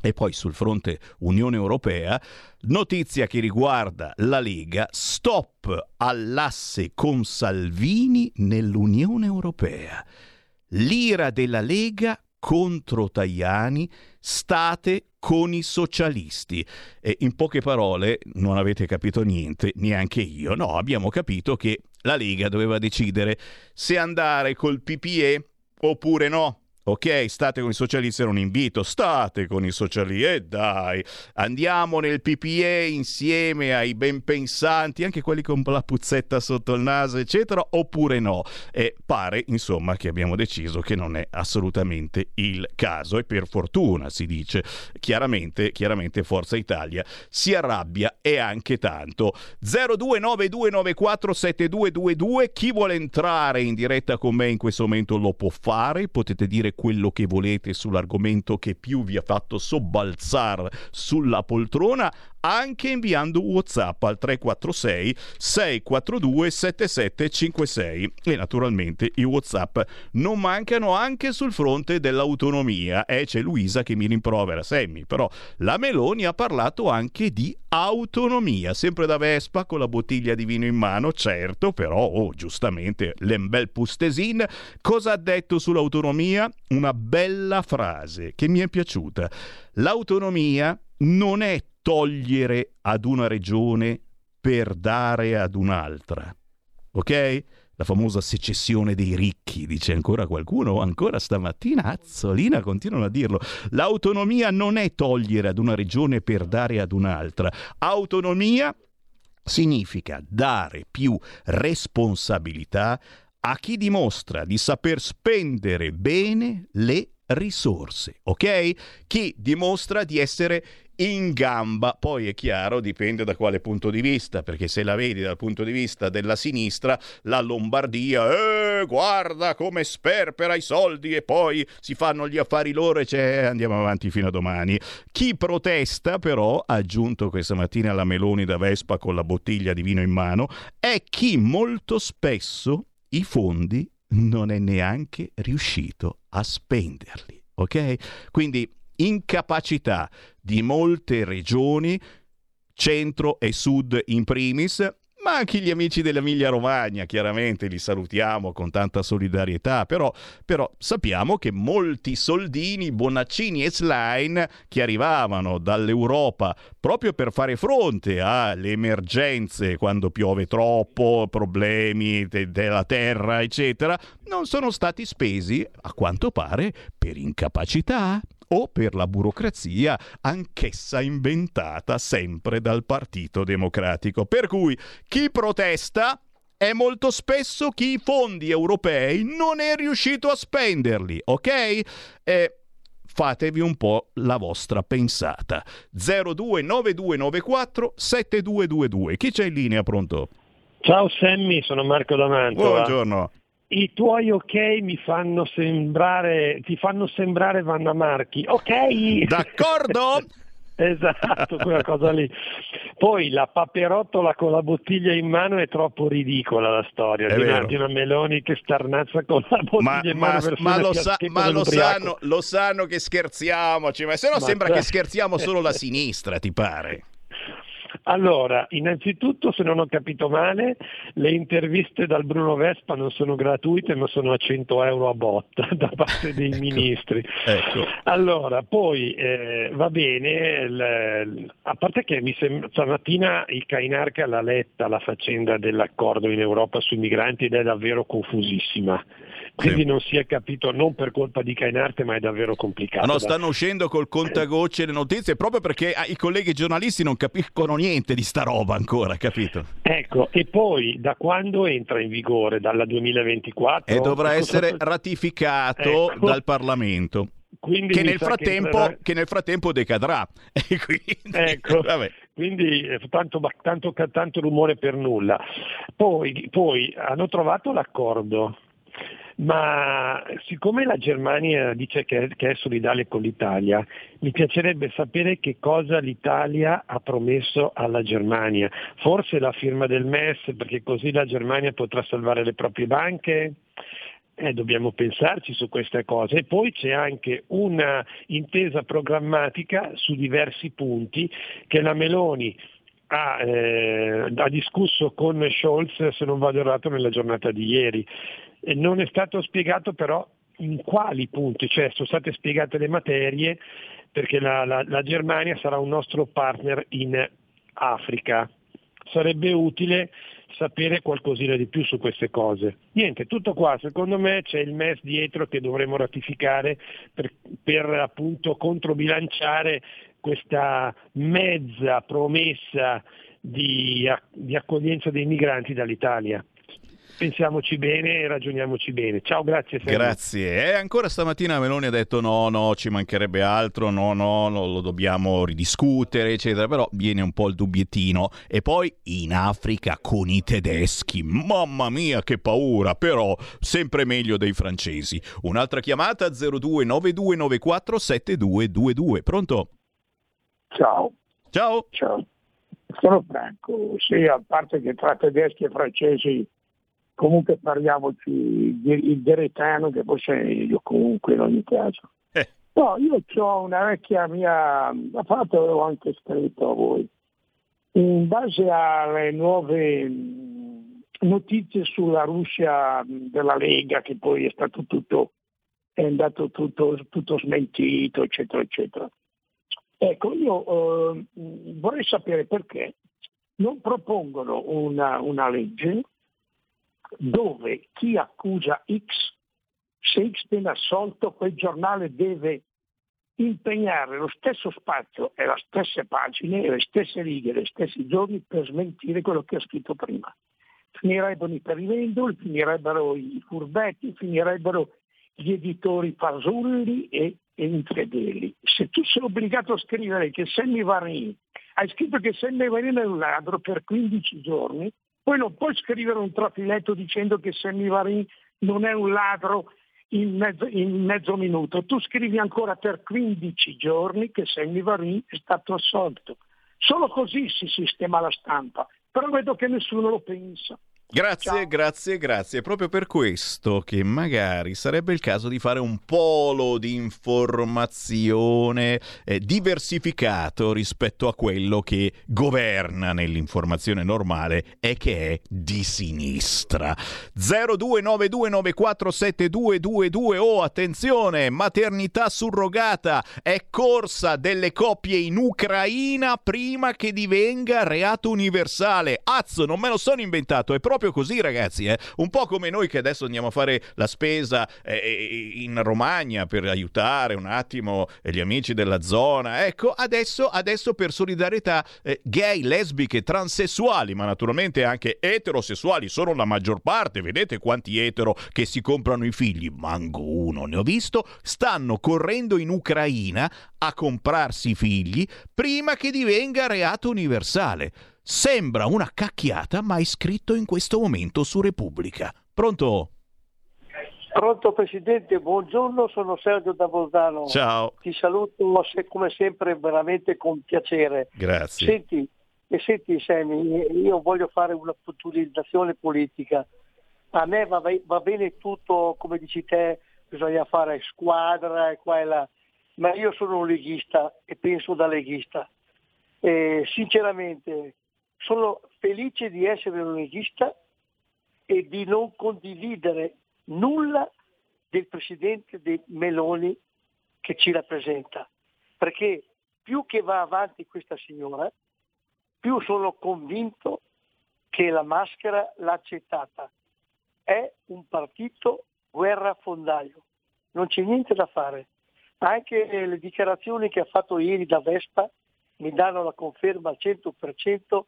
e poi sul fronte Unione Europea, notizia che riguarda la Lega, stop all'asse con Salvini nell'Unione Europea. L'ira della Lega contro Tajani, state con i socialisti. E in poche parole, non avete capito niente, neanche io. No, abbiamo capito che la Lega doveva decidere se andare col PPE oppure no. Ok, state con i socialisti, era un invito, state con i socialisti, e eh dai, andiamo nel PPE insieme ai ben pensanti, anche quelli con la puzzetta sotto il naso, eccetera, oppure no? E pare, insomma, che abbiamo deciso che non è assolutamente il caso, e per fortuna si dice, chiaramente, chiaramente Forza Italia si arrabbia e anche tanto. 0292947222, chi vuole entrare in diretta con me in questo momento lo può fare, potete dire quello che volete sull'argomento che più vi ha fatto sobbalzare sulla poltrona anche inviando WhatsApp al 346 642 7756 e naturalmente i WhatsApp non mancano anche sul fronte dell'autonomia. Eh, c'è Luisa che mi rimprovera Semmi però la Meloni ha parlato anche di autonomia sempre da Vespa con la bottiglia di vino in mano certo però oh, giustamente l'embel pustesin. Cosa ha detto sull'autonomia una bella frase che mi è piaciuta l'autonomia non è togliere ad una regione per dare ad un'altra. Ok? La famosa secessione dei ricchi, dice ancora qualcuno, ancora stamattina, Azzolina continuano a dirlo. L'autonomia non è togliere ad una regione per dare ad un'altra. Autonomia significa dare più responsabilità a chi dimostra di saper spendere bene le risorse, ok? Chi dimostra di essere in gamba. Poi è chiaro, dipende da quale punto di vista, perché se la vedi dal punto di vista della sinistra, la Lombardia, eh, guarda come sperpera i soldi e poi si fanno gli affari loro e c'è, andiamo avanti fino a domani. Chi protesta però, ha aggiunto questa mattina alla Meloni da Vespa con la bottiglia di vino in mano, è chi molto spesso i fondi non è neanche riuscito a spenderli. Ok? Quindi incapacità di molte regioni, centro e sud in primis, ma anche gli amici dell'Emilia Romagna, chiaramente li salutiamo con tanta solidarietà, però, però sappiamo che molti soldini, Bonaccini e Slime che arrivavano dall'Europa proprio per fare fronte alle emergenze quando piove troppo, problemi de- della terra, eccetera, non sono stati spesi, a quanto pare, per incapacità o per la burocrazia, anch'essa inventata sempre dal Partito Democratico. Per cui chi protesta è molto spesso chi i fondi europei non è riuscito a spenderli, ok? Eh, fatevi un po' la vostra pensata. 029294 7222. Chi c'è in linea pronto? Ciao Sammy, sono Marco D'Amantova. Buongiorno. I tuoi ok mi fanno sembrare, ti fanno sembrare Vanna Marchi. Ok? D'accordo? esatto, quella cosa lì. Poi la paperottola con la bottiglia in mano è troppo ridicola la storia di una, di una Meloni che starnazza con la bottiglia Ma, in ma- mano ma una lo, sa- ma lo sanno, lo sanno che scherziamoci, ma se no Ma sembra che scherziamo solo la sinistra, ti pare? Allora, innanzitutto, se non ho capito male, le interviste dal Bruno Vespa non sono gratuite, ma sono a 100 euro a botta da parte dei ministri. Ecco. Allora, poi eh, va bene, il- a parte che mi sembra, stamattina il Cainarca l'ha letta la faccenda dell'accordo in Europa sui migranti ed è davvero confusissima. Quindi non si è capito non per colpa di Cainarte, ma è davvero complicato. No, da- stanno uscendo col contagocce le notizie proprio perché ah, i colleghi giornalisti non capiscono niente di sta roba ancora, capito? Ecco, e poi da quando entra in vigore? Dalla 2024? E dovrà Ecco, essere cosa- ratificato Ecco. dal Parlamento. Quindi Che nel, sa che frattempo, entrerà- che nel frattempo decadrà. Quindi, Ecco, vabbè. quindi eh, tanto, tanto, tanto rumore per nulla. Poi, poi hanno trovato l'accordo, ma siccome la Germania dice che, che è solidale con l'Italia, mi piacerebbe sapere che cosa l'Italia ha promesso alla Germania. Forse la firma del MES, perché così la Germania potrà salvare le proprie banche? Eh, dobbiamo pensarci su queste cose. E poi c'è anche una intesa programmatica su diversi punti che la Meloni ha, eh, ha discusso con Scholz, se non vado errato, nella giornata di ieri. E non è stato spiegato però in quali punti, cioè sono state spiegate le materie perché la, la- la Germania sarà un nostro partner in Africa. Sarebbe utile sapere qualcosina di più su queste cose. Niente, tutto qua, secondo me c'è il MES dietro che dovremo ratificare per, per appunto controbilanciare questa mezza promessa di, di accoglienza dei migranti dall'Italia. Pensiamoci bene e ragioniamoci bene. Ciao, grazie. Sammy. Grazie. E ancora stamattina Meloni ha detto no, no, ci mancherebbe altro, no, no, no, lo dobbiamo ridiscutere, eccetera. Però viene un po' il dubbiettino. E poi in Africa con i tedeschi. Mamma mia, che paura, però sempre meglio dei francesi. Un'altra chiamata 0292947222. Pronto? Ciao. Ciao. Ciao. Sono Franco, sì, a parte che tra tedeschi e francesi comunque parliamoci di- il direttano che poi c'è io comunque in ogni caso. Eh. No, io ho una vecchia mia, a parte avevo anche scritto a voi, in base alle nuove mh, notizie sulla Russia mh, della Lega che poi è stato tutto, è andato tutto, tutto smentito, eccetera, eccetera. Ecco, io eh, vorrei sapere perché non propongono una, una legge dove chi accusa X, se X viene assolto, quel giornale deve impegnare lo stesso spazio e le stesse pagine, le stesse righe, gli stessi giorni per smentire quello che ha scritto prima. Finirebbero i perivendoli, finirebbero i furbetti, finirebbero gli editori fasulli e, e infedeli. Se tu sei obbligato a scrivere che Sammy Varin, hai scritto che Sammy Varin è un ladro per 15 giorni, poi non puoi scrivere un trafiletto dicendo che Sammy Varin non è un ladro in mezzo, in mezzo minuto. Tu scrivi ancora per 15 giorni che Sammy Varin è stato assolto. Solo così si sistema la stampa, però vedo che nessuno lo pensa. Grazie, grazie, grazie. Proprio per questo che magari sarebbe il caso di fare un polo di informazione eh, diversificato rispetto a quello che governa nell'informazione normale e che è di sinistra. 0292947222 oh attenzione, maternità surrogata è corsa delle coppie in Ucraina prima che divenga reato universale. Azzo, non me lo sono inventato, è proprio così ragazzi, eh? un po' come noi che adesso andiamo a fare la spesa eh, in Romagna per aiutare un attimo gli amici della zona. Ecco, adesso, adesso per solidarietà eh, gay, lesbiche, transessuali, ma naturalmente anche eterosessuali, sono la maggior parte. Vedete quanti etero che si comprano i figli? Manco uno, ne ho visto. Stanno correndo in Ucraina a comprarsi i figli prima che divenga reato universale. Sembra una cacchiata, ma è scritto in questo momento su Repubblica. Pronto? Pronto Presidente, buongiorno, sono Sergio da Bolzano. Ciao. Ti saluto come sempre veramente con piacere. Grazie. Senti, e senti Sammy, io voglio fare una futurizzazione politica. A me va, va bene tutto, come dici te, bisogna fare squadra e qua e là, ma io sono un leghista e penso da leghista. E sinceramente sono felice di essere un leghista e di non condividere nulla del presidente De Meloni che ci rappresenta, perché più che va avanti questa signora, più sono convinto che la maschera l'ha accettata. È un partito guerrafondaio, non c'è niente da fare. Anche le dichiarazioni che ha fatto ieri da Vespa mi danno la conferma al 100%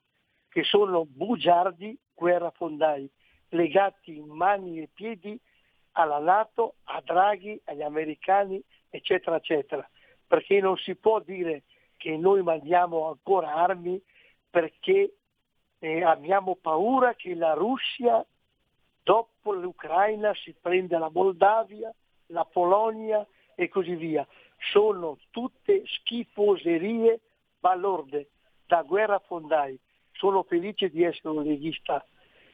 che sono bugiardi guerrafondai, legati in mani e piedi alla Nato, a Draghi, agli americani, eccetera, eccetera. Perché non si può dire che noi mandiamo ancora armi perché eh, abbiamo paura che la Russia dopo l'Ucraina si prenda la Moldavia, la Polonia e così via. Sono tutte schifoserie balorde da guerrafondai. Sono felice di essere un leghista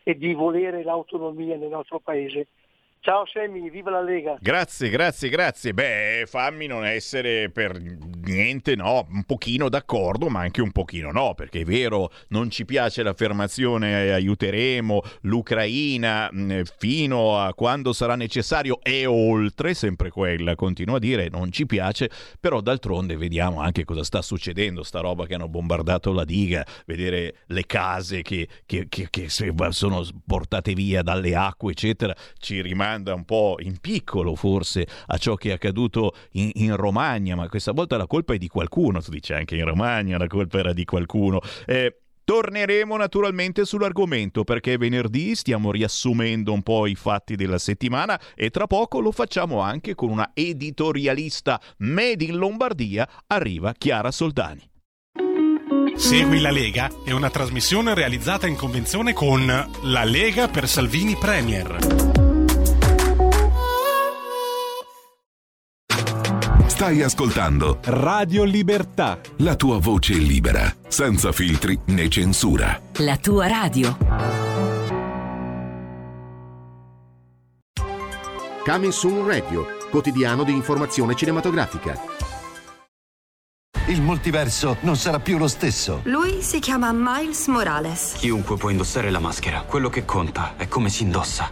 e di volere l'autonomia nel nostro paese. Ciao Semi, viva la Lega! Grazie, grazie, grazie. Beh, fammi non essere per niente, no, un pochino d'accordo, ma anche un pochino no, perché è vero, non ci piace l'affermazione eh, aiuteremo l'Ucraina mh, fino a quando sarà necessario e oltre, sempre quella, continua a dire, non ci piace, però d'altronde vediamo anche cosa sta succedendo, sta roba che hanno bombardato la diga, vedere le case che, che, che, che sono portate via dalle acque, eccetera, ci rimanda un po' in piccolo forse a ciò che è accaduto in, in Romagna, ma questa volta la colpa è di qualcuno, si dice anche in Romagna la colpa era di qualcuno. Eh, Torneremo naturalmente sull'argomento perché venerdì stiamo riassumendo un po' i fatti della settimana e tra poco lo facciamo anche con una editorialista made in Lombardia, arriva Chiara Soldani. Segui la Lega è una trasmissione realizzata in convenzione con La Lega per Salvini Premier. Stai ascoltando Radio Libertà. la tua voce libera, senza filtri né censura. La tua radio. Coming Soon Radio, quotidiano di informazione cinematografica. Il multiverso non sarà più lo stesso. Lui si chiama Miles Morales. Chiunque può indossare la maschera. Quello che conta è come si indossa.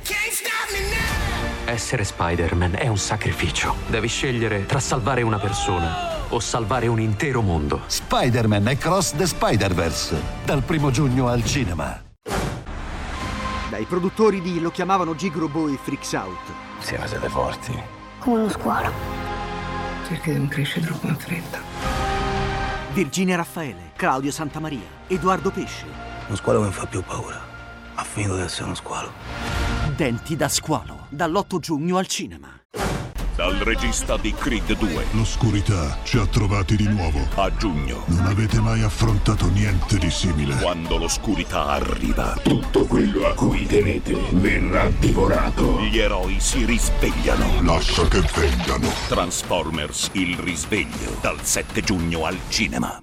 Essere Spider-Man è un sacrificio. Devi scegliere tra salvare una persona o salvare un intero mondo. Spider-Man e Cross the Spider-Verse. Dal primo giugno al cinema. Dai produttori di Lo chiamavano Gigrobo e Freaks Out. Siamo siete forti. Come uno squalo. Perché non cresce troppo in fretta. Virginia Raffaele, Claudio Santamaria, Edoardo Pesce. Uno squalo non fa più paura. Ha finito di essere uno squalo. Denti da squalo, dall'8 giugno al cinema. Dal regista di Creed 2. L'oscurità ci ha trovati di nuovo. A giugno. Non avete mai affrontato niente di simile. Quando l'oscurità arriva, Tutto quello a cui tenete verrà divorato. gli eroi si risvegliano. Lascia che vengano. Transformers, il risveglio. Dal 7 giugno al cinema.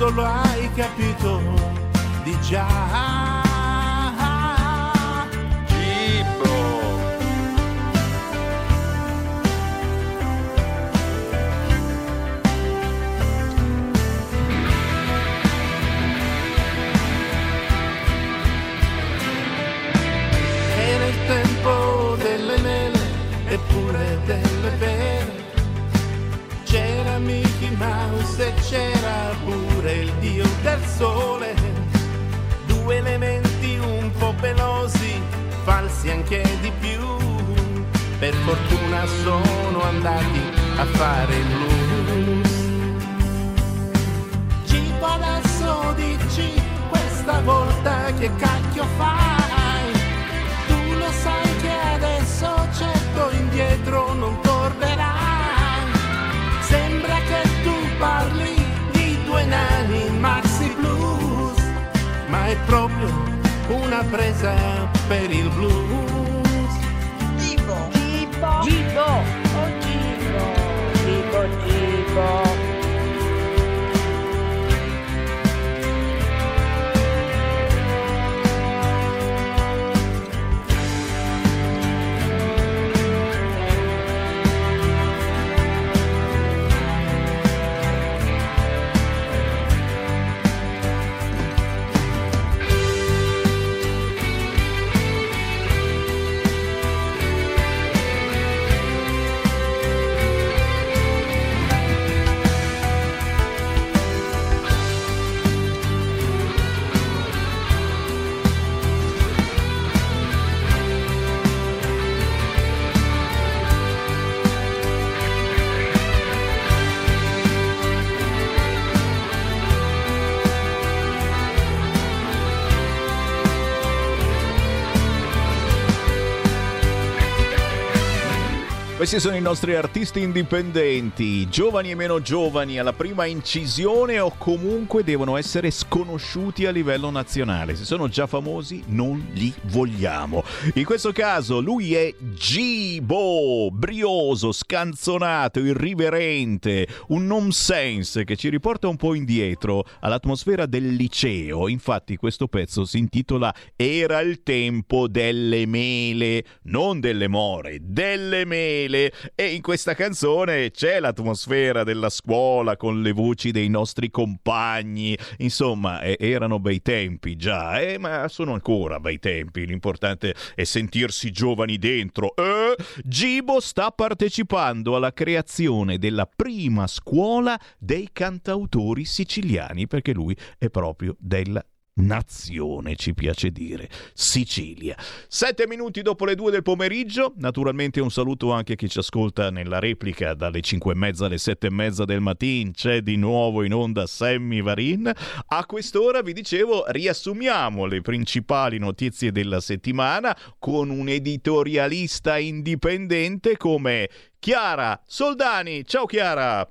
questo lo hai capito di già. Era il tempo delle mele eppure delle pere. C'era Mickey Mouse e c'era pure il dio del sole. Due elementi un po' pelosi, falsi anche di più. Per fortuna sono andati a fare il blues. Cibo adesso dici questa volta che cacchio fai? Tu lo sai che adesso certo indietro non tornerai. Sembra che tu parli è proprio una presa per il blues. Gibo, Gibo, Gibo, oh Gibo, Gibo, Gibo. Questi sono i nostri artisti indipendenti, giovani e meno giovani alla prima incisione o comunque devono essere sconosciuti a livello nazionale. Se sono già famosi non li vogliamo. In questo caso lui è Gibo, brioso, scanzonato, irriverente, un nonsense che ci riporta un po' indietro all'atmosfera del liceo. Infatti questo pezzo si intitola Era il tempo delle mele, non delle more, delle mele e in questa canzone c'è l'atmosfera della scuola con le voci dei nostri compagni. Insomma, eh, erano bei tempi già, eh, ma sono ancora bei tempi. L'importante è sentirsi giovani dentro. Eh? Gibo sta partecipando alla creazione della prima scuola dei cantautori siciliani perché lui è proprio della nazione, ci piace dire, Sicilia. Sette minuti dopo le due del pomeriggio, naturalmente un saluto anche a chi ci ascolta nella replica dalle cinque e mezza alle sette e mezza del mattino, c'è di nuovo in onda Sammy Varin. A quest'ora vi dicevo riassumiamo le principali notizie della settimana con un editorialista indipendente come Chiara Soldani. Ciao Chiara!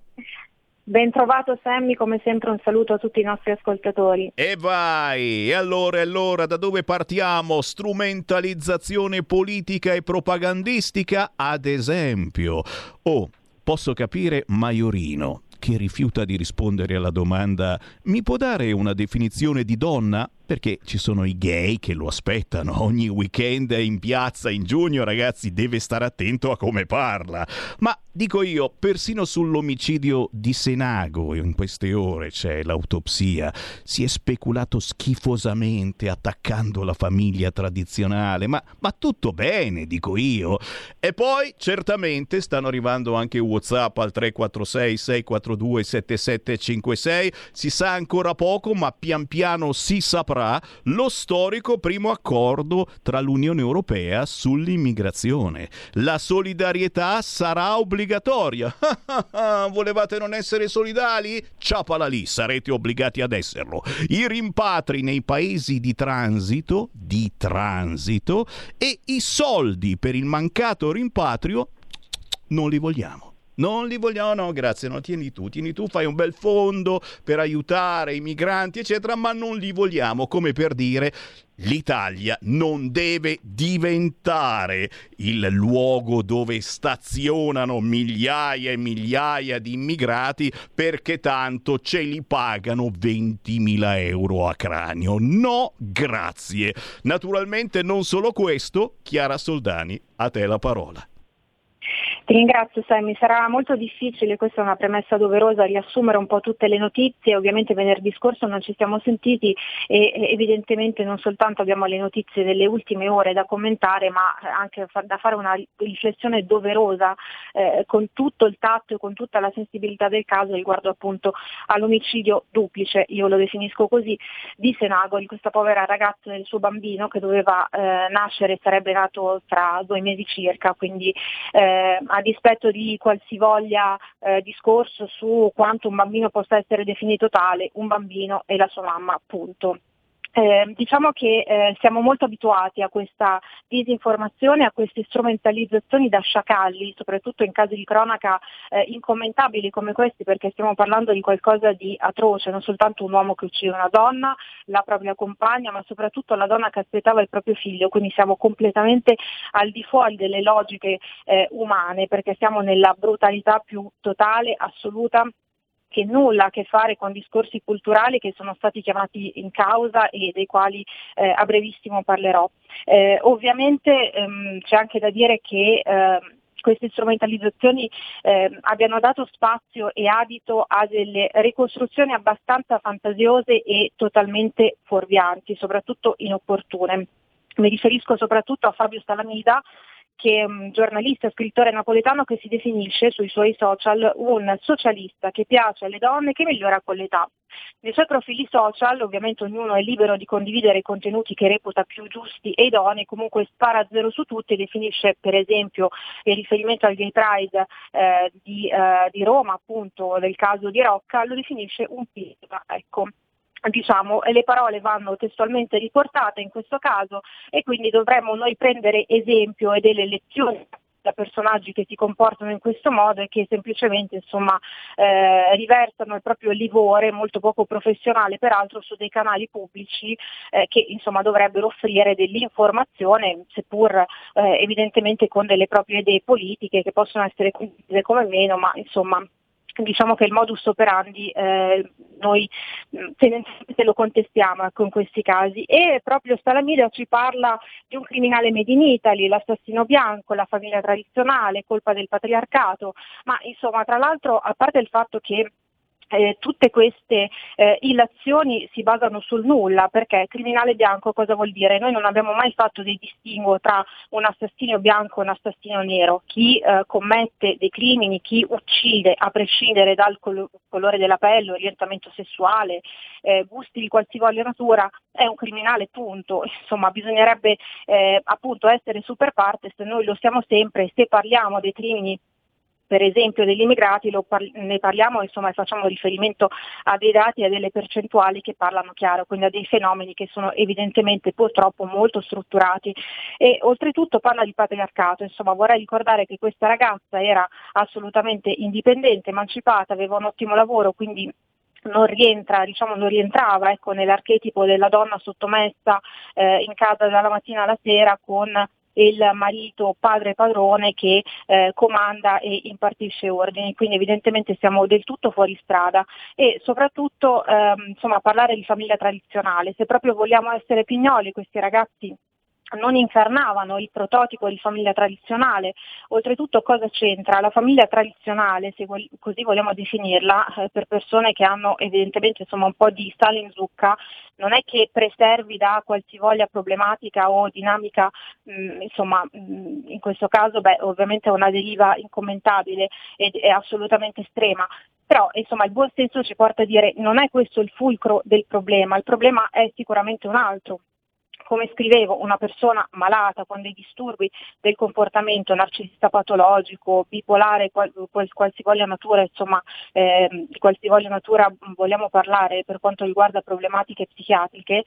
Ben trovato Sammy, come sempre un saluto a tutti i nostri ascoltatori. E vai! E allora, allora, da dove partiamo? Strumentalizzazione politica e propagandistica, ad esempio. Oh, posso capire Maiorino, che rifiuta di rispondere alla domanda mi può dare una definizione di donna? Perché ci sono i gay che lo aspettano ogni weekend in piazza in giugno, ragazzi, deve stare attento a come parla. Ma dico io, persino sull'omicidio di Senago in queste ore c'è l'autopsia, si è speculato schifosamente attaccando la famiglia tradizionale, ma, ma tutto bene, dico io. E poi certamente stanno arrivando anche WhatsApp al 346 642 7756, si sa ancora poco, ma pian piano si saprà sarà lo storico primo accordo tra l'Unione Europea sull'immigrazione. La solidarietà sarà obbligatoria. Volevate non essere solidali? Ciapala lì, sarete obbligati ad esserlo. I rimpatri nei paesi di transito, di transito e i soldi per il mancato rimpatrio non li vogliamo. Non li vogliamo, no, grazie, no, tieni tu, tieni tu, fai un bel fondo per aiutare i migranti, eccetera, ma non li vogliamo, come per dire L'Italia non deve diventare il luogo dove stazionano migliaia e migliaia di immigrati perché tanto ce li pagano 20.000 euro a cranio. No, grazie. Naturalmente non solo questo, Chiara Soldani, a te la parola. Ti ringrazio Sammy, sarà molto difficile, questa è una premessa doverosa, riassumere un po' tutte le notizie, ovviamente venerdì scorso non ci siamo sentiti e evidentemente non soltanto abbiamo le notizie delle ultime ore da commentare, ma anche da fare una riflessione doverosa eh, con tutto il tatto e con tutta la sensibilità del caso riguardo appunto all'omicidio duplice, io lo definisco così, di Senago, di questa povera ragazza e del suo bambino che doveva eh, nascere, sarebbe nato tra due mesi circa, quindi eh, a dispetto di qualsivoglia eh, discorso su quanto un bambino possa essere definito tale, un bambino e la sua mamma, appunto. Eh, diciamo che eh, siamo molto abituati a questa disinformazione, a queste strumentalizzazioni da sciacalli, soprattutto in casi di cronaca eh, incommentabili come questi, perché stiamo parlando di qualcosa di atroce, non soltanto un uomo che uccide una donna, la propria compagna, ma soprattutto la donna che aspettava il proprio figlio, quindi siamo completamente al di fuori delle logiche eh, umane, perché siamo nella brutalità più totale, assoluta che nulla a che fare con discorsi culturali che sono stati chiamati in causa e dei quali eh, a brevissimo parlerò. Eh, ovviamente ehm, c'è anche da dire che eh, queste strumentalizzazioni eh, abbiano dato spazio e adito a delle ricostruzioni abbastanza fantasiose e totalmente fuorvianti, soprattutto inopportune. Mi riferisco soprattutto a Fabio Salamida, che è un giornalista scrittore napoletano che si definisce sui suoi social un socialista che piace alle donne e che migliora con l'età. Nei suoi profili social ovviamente ognuno è libero di condividere i contenuti che reputa più giusti e idonei, comunque spara a zero su tutti e definisce per esempio il riferimento al Gay Pride eh, di, eh, di, Roma, appunto nel caso di Rocca, lo definisce un pirla. Ecco diciamo, le parole vanno testualmente riportate in questo caso e quindi dovremmo noi prendere esempio e delle lezioni da personaggi che si comportano in questo modo e che semplicemente insomma, eh, riversano il proprio livore molto poco professionale peraltro su dei canali pubblici eh, che insomma, dovrebbero offrire dell'informazione seppur eh, evidentemente con delle proprie idee politiche che possono essere condivise come meno ma insomma diciamo che il modus operandi eh, noi mm, tendenzialmente lo contestiamo ecco, in questi casi. E proprio Stalamida ci parla di un criminale made in Italy, l'assassino bianco, la famiglia tradizionale, colpa del patriarcato, ma insomma tra l'altro a parte il fatto che eh, tutte queste eh, illazioni si basano sul nulla, perché criminale bianco cosa vuol dire? Noi non abbiamo mai fatto dei distinguo tra un assassino bianco e un assassino nero. Chi eh, commette dei crimini, chi uccide, a prescindere dal col- colore della pelle, orientamento sessuale, eh, gusti di qualsivoglia natura, è un criminale, punto. Insomma, bisognerebbe eh, appunto essere super partes, noi lo siamo sempre, se parliamo dei crimini per esempio degli immigrati par- ne parliamo insomma, e facciamo riferimento a dei dati e a delle percentuali che parlano chiaro, quindi a dei fenomeni che sono evidentemente purtroppo molto strutturati. E oltretutto parla di patriarcato, insomma vorrei ricordare che questa ragazza era assolutamente indipendente, emancipata, aveva un ottimo lavoro, quindi non, rientra, diciamo, non rientrava ecco, nell'archetipo della donna sottomessa eh, in casa dalla mattina alla sera con il marito padre padrone che eh, comanda e impartisce ordini, quindi evidentemente siamo del tutto fuori strada. E soprattutto ehm, insomma, parlare di famiglia tradizionale, se proprio vogliamo essere pignoli questi ragazzi non incarnavano il prototipo di famiglia tradizionale. Oltretutto cosa c'entra? La famiglia tradizionale, se così vogliamo definirla, eh, per persone che hanno evidentemente insomma, un po' di sale in zucca, non è che preservi da qualsivoglia problematica o dinamica, mh, mm, insomma, mh, mm, in questo caso beh, ovviamente è una deriva incommentabile ed è assolutamente estrema, però insomma il buon senso ci porta a dire non è questo il fulcro del problema, il problema è sicuramente un altro come scrivevo, una persona malata con dei disturbi del comportamento narcisista patologico, bipolare, qual, qual, qualsivoglia natura, insomma, eh, di qualsivoglia natura vogliamo parlare per quanto riguarda problematiche psichiatriche,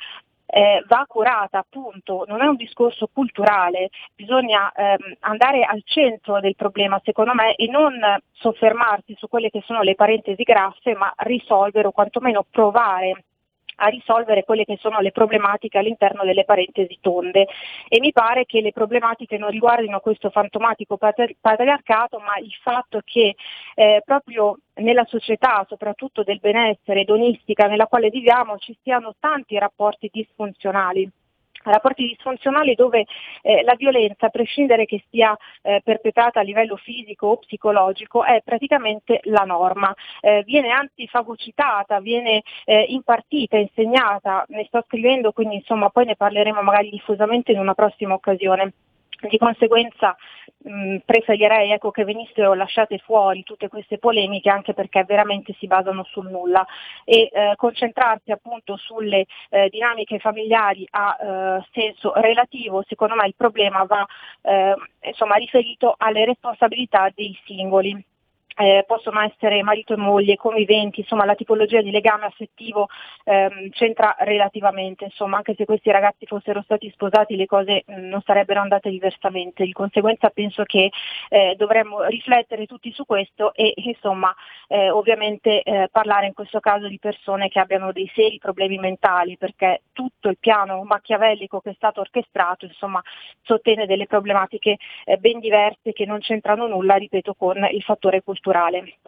eh, va curata appunto, non è un discorso culturale, bisogna ehm, andare al centro del problema secondo me e non soffermarsi su quelle che sono le parentesi grasse, ma risolvere o quantomeno provare a risolvere quelle che sono le problematiche all'interno delle parentesi tonde. E mi pare che le problematiche non riguardino questo fantomatico patriarcato ma il fatto che eh, proprio nella società, soprattutto del benessere edonistica nella quale viviamo, ci siano tanti rapporti disfunzionali rapporti disfunzionali dove eh, la violenza, a prescindere che sia eh, perpetrata a livello fisico o psicologico, è praticamente la norma. Eh, viene anzi fagocitata, viene eh, impartita, insegnata, ne sto scrivendo, quindi insomma poi ne parleremo magari diffusamente in una prossima occasione. Di conseguenza mh, preferirei ecco, che venissero lasciate fuori tutte queste polemiche anche perché veramente si basano sul nulla. E eh, concentrarsi appunto sulle eh, dinamiche familiari a eh, senso relativo, secondo me il problema va eh, insomma, riferito alle responsabilità dei singoli eh, possono essere marito e moglie, conviventi, insomma la tipologia di legame affettivo ehm, c'entra relativamente, insomma anche se questi ragazzi fossero stati sposati le cose mh, mm, non sarebbero andate diversamente, di conseguenza penso che eh, dovremmo riflettere tutti su questo e insomma eh, ovviamente eh, parlare in questo caso di persone che abbiano dei seri problemi mentali perché tutto il piano machiavellico che è stato orchestrato insomma sottende delle problematiche eh, ben diverse che non c'entrano nulla, ripeto, con il fattore culturale culturale.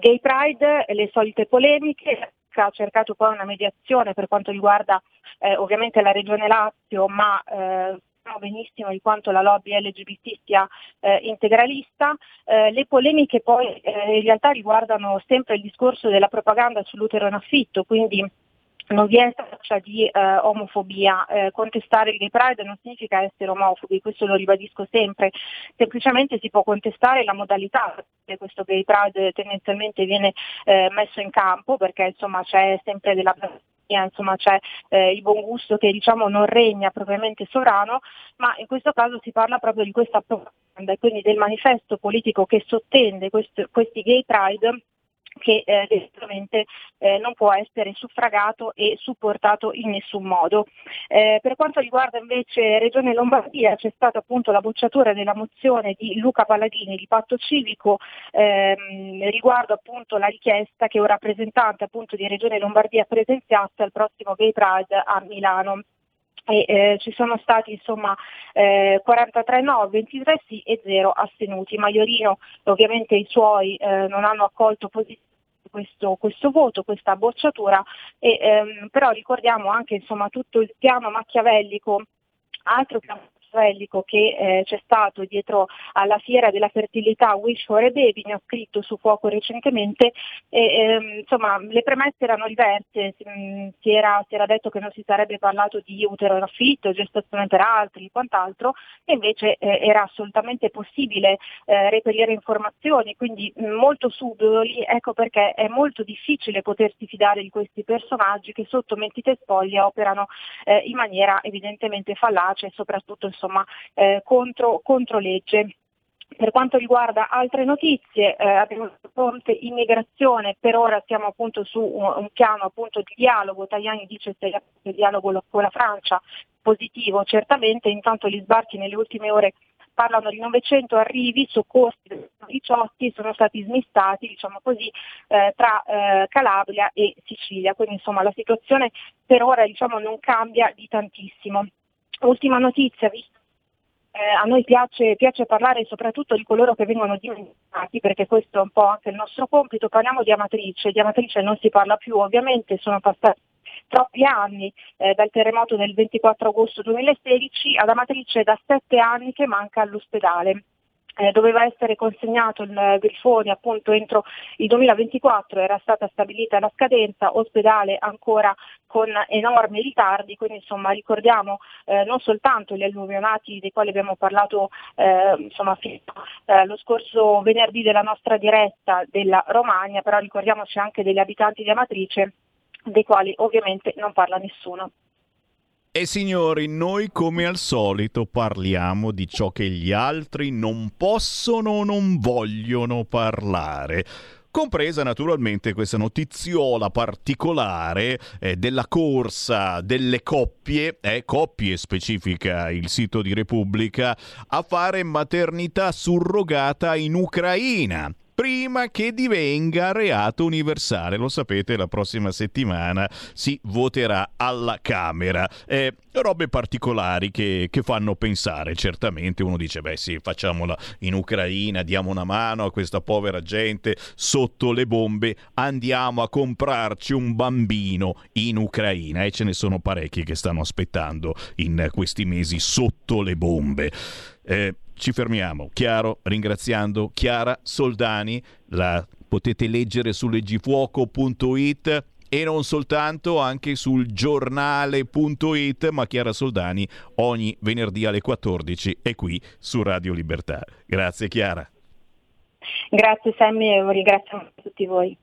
Gay Pride, le solite polemiche, ha cercato poi una mediazione per quanto riguarda eh, ovviamente la Regione Lazio, ma eh, benissimo di quanto la lobby LGBT sia eh, integralista. Eh, le polemiche poi eh, in realtà riguardano sempre il discorso della propaganda sull'utero in affitto, quindi non vi è traccia di eh, omofobia, eh, contestare il gay pride non significa essere omofobi, questo lo ribadisco sempre, semplicemente si può contestare la modalità che questo gay pride tendenzialmente viene eh, messo in campo perché insomma c'è sempre della insomma c'è eh, il buon gusto che diciamo non regna propriamente sovrano, ma in questo caso si parla proprio di questa propaganda e quindi del manifesto politico che sottende questo, questi gay pride che eh, decisamente eh, non può essere suffragato e supportato in nessun modo. Eh, per quanto riguarda invece Regione Lombardia c'è stata appunto la bocciatura della mozione di Luca Palladini di Patto Civico ehm, riguardo appunto la richiesta che un rappresentante appunto di Regione Lombardia presenziasse al prossimo Gay Pride a Milano e eh, ci sono stati insomma eh, 43 no, 23 sì e 0 astenuti. Maiorino ovviamente i suoi eh, non hanno accolto positivamente questo, questo, voto, questa bocciatura, e, ehm, però ricordiamo anche insomma, tutto il piano macchiavellico altro piano machiavellico che eh, c'è stato dietro alla fiera della fertilità Wish for a Baby, ne ho scritto su fuoco recentemente, e, ehm, insomma le premesse erano diverse, si, mm, si, era, si, era, detto che non si sarebbe parlato di utero in affitto, gestazione per altri, quant'altro, e invece eh, era assolutamente possibile eh, reperire informazioni, quindi mm, molto subdoli, ecco perché è molto difficile potersi fidare di questi personaggi che sotto mentite spoglie operano eh, in maniera evidentemente fallace e soprattutto insomma, eh, contro, contro legge. Per quanto riguarda altre notizie, eh, abbiamo fronte immigrazione, per ora siamo appunto su un, un piano appunto di dialogo, Tajani dice che il dialogo con la Francia positivo certamente, intanto gli sbarchi nelle ultime ore parlano di 900 arrivi soccorsi del 18 sono stati smistati diciamo così, eh, tra eh, Calabria e Sicilia, quindi insomma la situazione per ora diciamo, non cambia di tantissimo. Ultima notizia, visto eh, a noi piace, piace, parlare soprattutto di coloro che vengono dimenticati perché questo è un po' anche il nostro compito, parliamo di Amatrice, di Amatrice non si parla più ovviamente, sono passati troppi anni eh, dal terremoto del 24 agosto 2016, ad Amatrice da sette anni che manca all'ospedale eh, doveva essere consegnato il Grifoni appunto entro il 2024, era stata stabilita la scadenza, ospedale ancora con enormi ritardi, quindi insomma ricordiamo eh, non soltanto gli alluvionati dei quali abbiamo parlato eh, insomma, eh, lo scorso venerdì della nostra diretta della Romagna, però ricordiamoci anche degli abitanti di Amatrice dei quali ovviamente non parla nessuno. E signori, noi come al solito parliamo di ciò che gli altri non possono o non vogliono parlare. Compresa naturalmente questa notiziola particolare eh, della corsa delle coppie, eh, coppie specifica il sito di Repubblica, a fare maternità surrogata in Ucraina prima che divenga reato universale. Lo sapete, la prossima settimana si voterà alla Camera. Eh, robe particolari che, che, fanno pensare. Certamente uno dice, beh sì, facciamola in Ucraina, diamo una mano a questa povera gente sotto le bombe, andiamo a comprarci un bambino in Ucraina e ce ne sono parecchi che stanno aspettando in questi mesi sotto le bombe. Eh, ci fermiamo, chiaro, ringraziando Chiara Soldani, la potete leggere su leggifuoco.it e non soltanto, anche sul giornale.it, ma Chiara Soldani ogni venerdì alle 14 è qui su Radio Libertà. Grazie Chiara. Grazie Sammy e ringrazio tutti voi.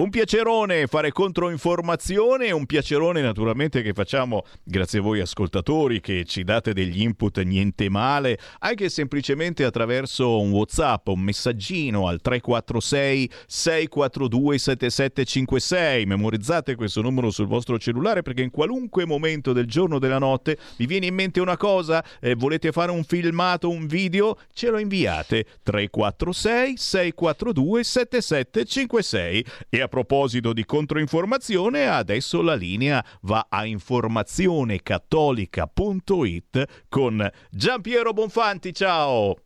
Un piacerone fare controinformazione, un piacerone naturalmente che facciamo grazie a voi ascoltatori che ci date degli input niente male, anche semplicemente attraverso un WhatsApp, un messaggino al 346 642 7756. Memorizzate questo numero sul vostro cellulare perché in qualunque momento del giorno o della notte vi viene in mente una cosa, eh, volete fare un filmato, un video, ce lo inviate 346 642 7756 e a proposito di controinformazione, adesso la linea va a informazionecattolica.it con Giampiero Bonfanti. Ciao!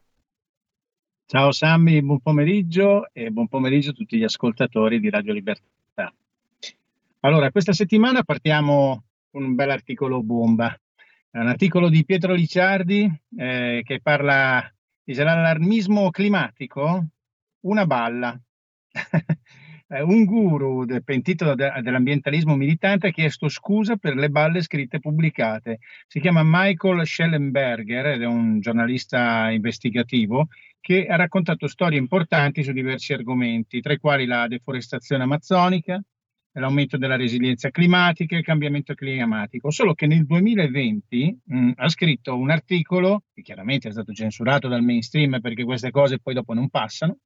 Ciao Sammy, buon pomeriggio e buon pomeriggio a tutti gli ascoltatori di Radio Libertà. Allora, questa settimana partiamo con un bel articolo bomba. È un articolo di Pietro Licciardi eh, che parla dell'allarmismo climatico, una balla. eh, un guru del pentito de- dell'ambientalismo militante ha chiesto scusa per le balle scritte e pubblicate. Si chiama Michael Schellenberger ed è un giornalista investigativo che ha raccontato storie importanti su diversi argomenti, tra i quali la deforestazione amazzonica, l'aumento della resilienza climatica e il cambiamento climatico. Solo che nel 2020 mh, ha scritto un articolo, che chiaramente è stato censurato dal mainstream perché queste cose poi dopo non passano,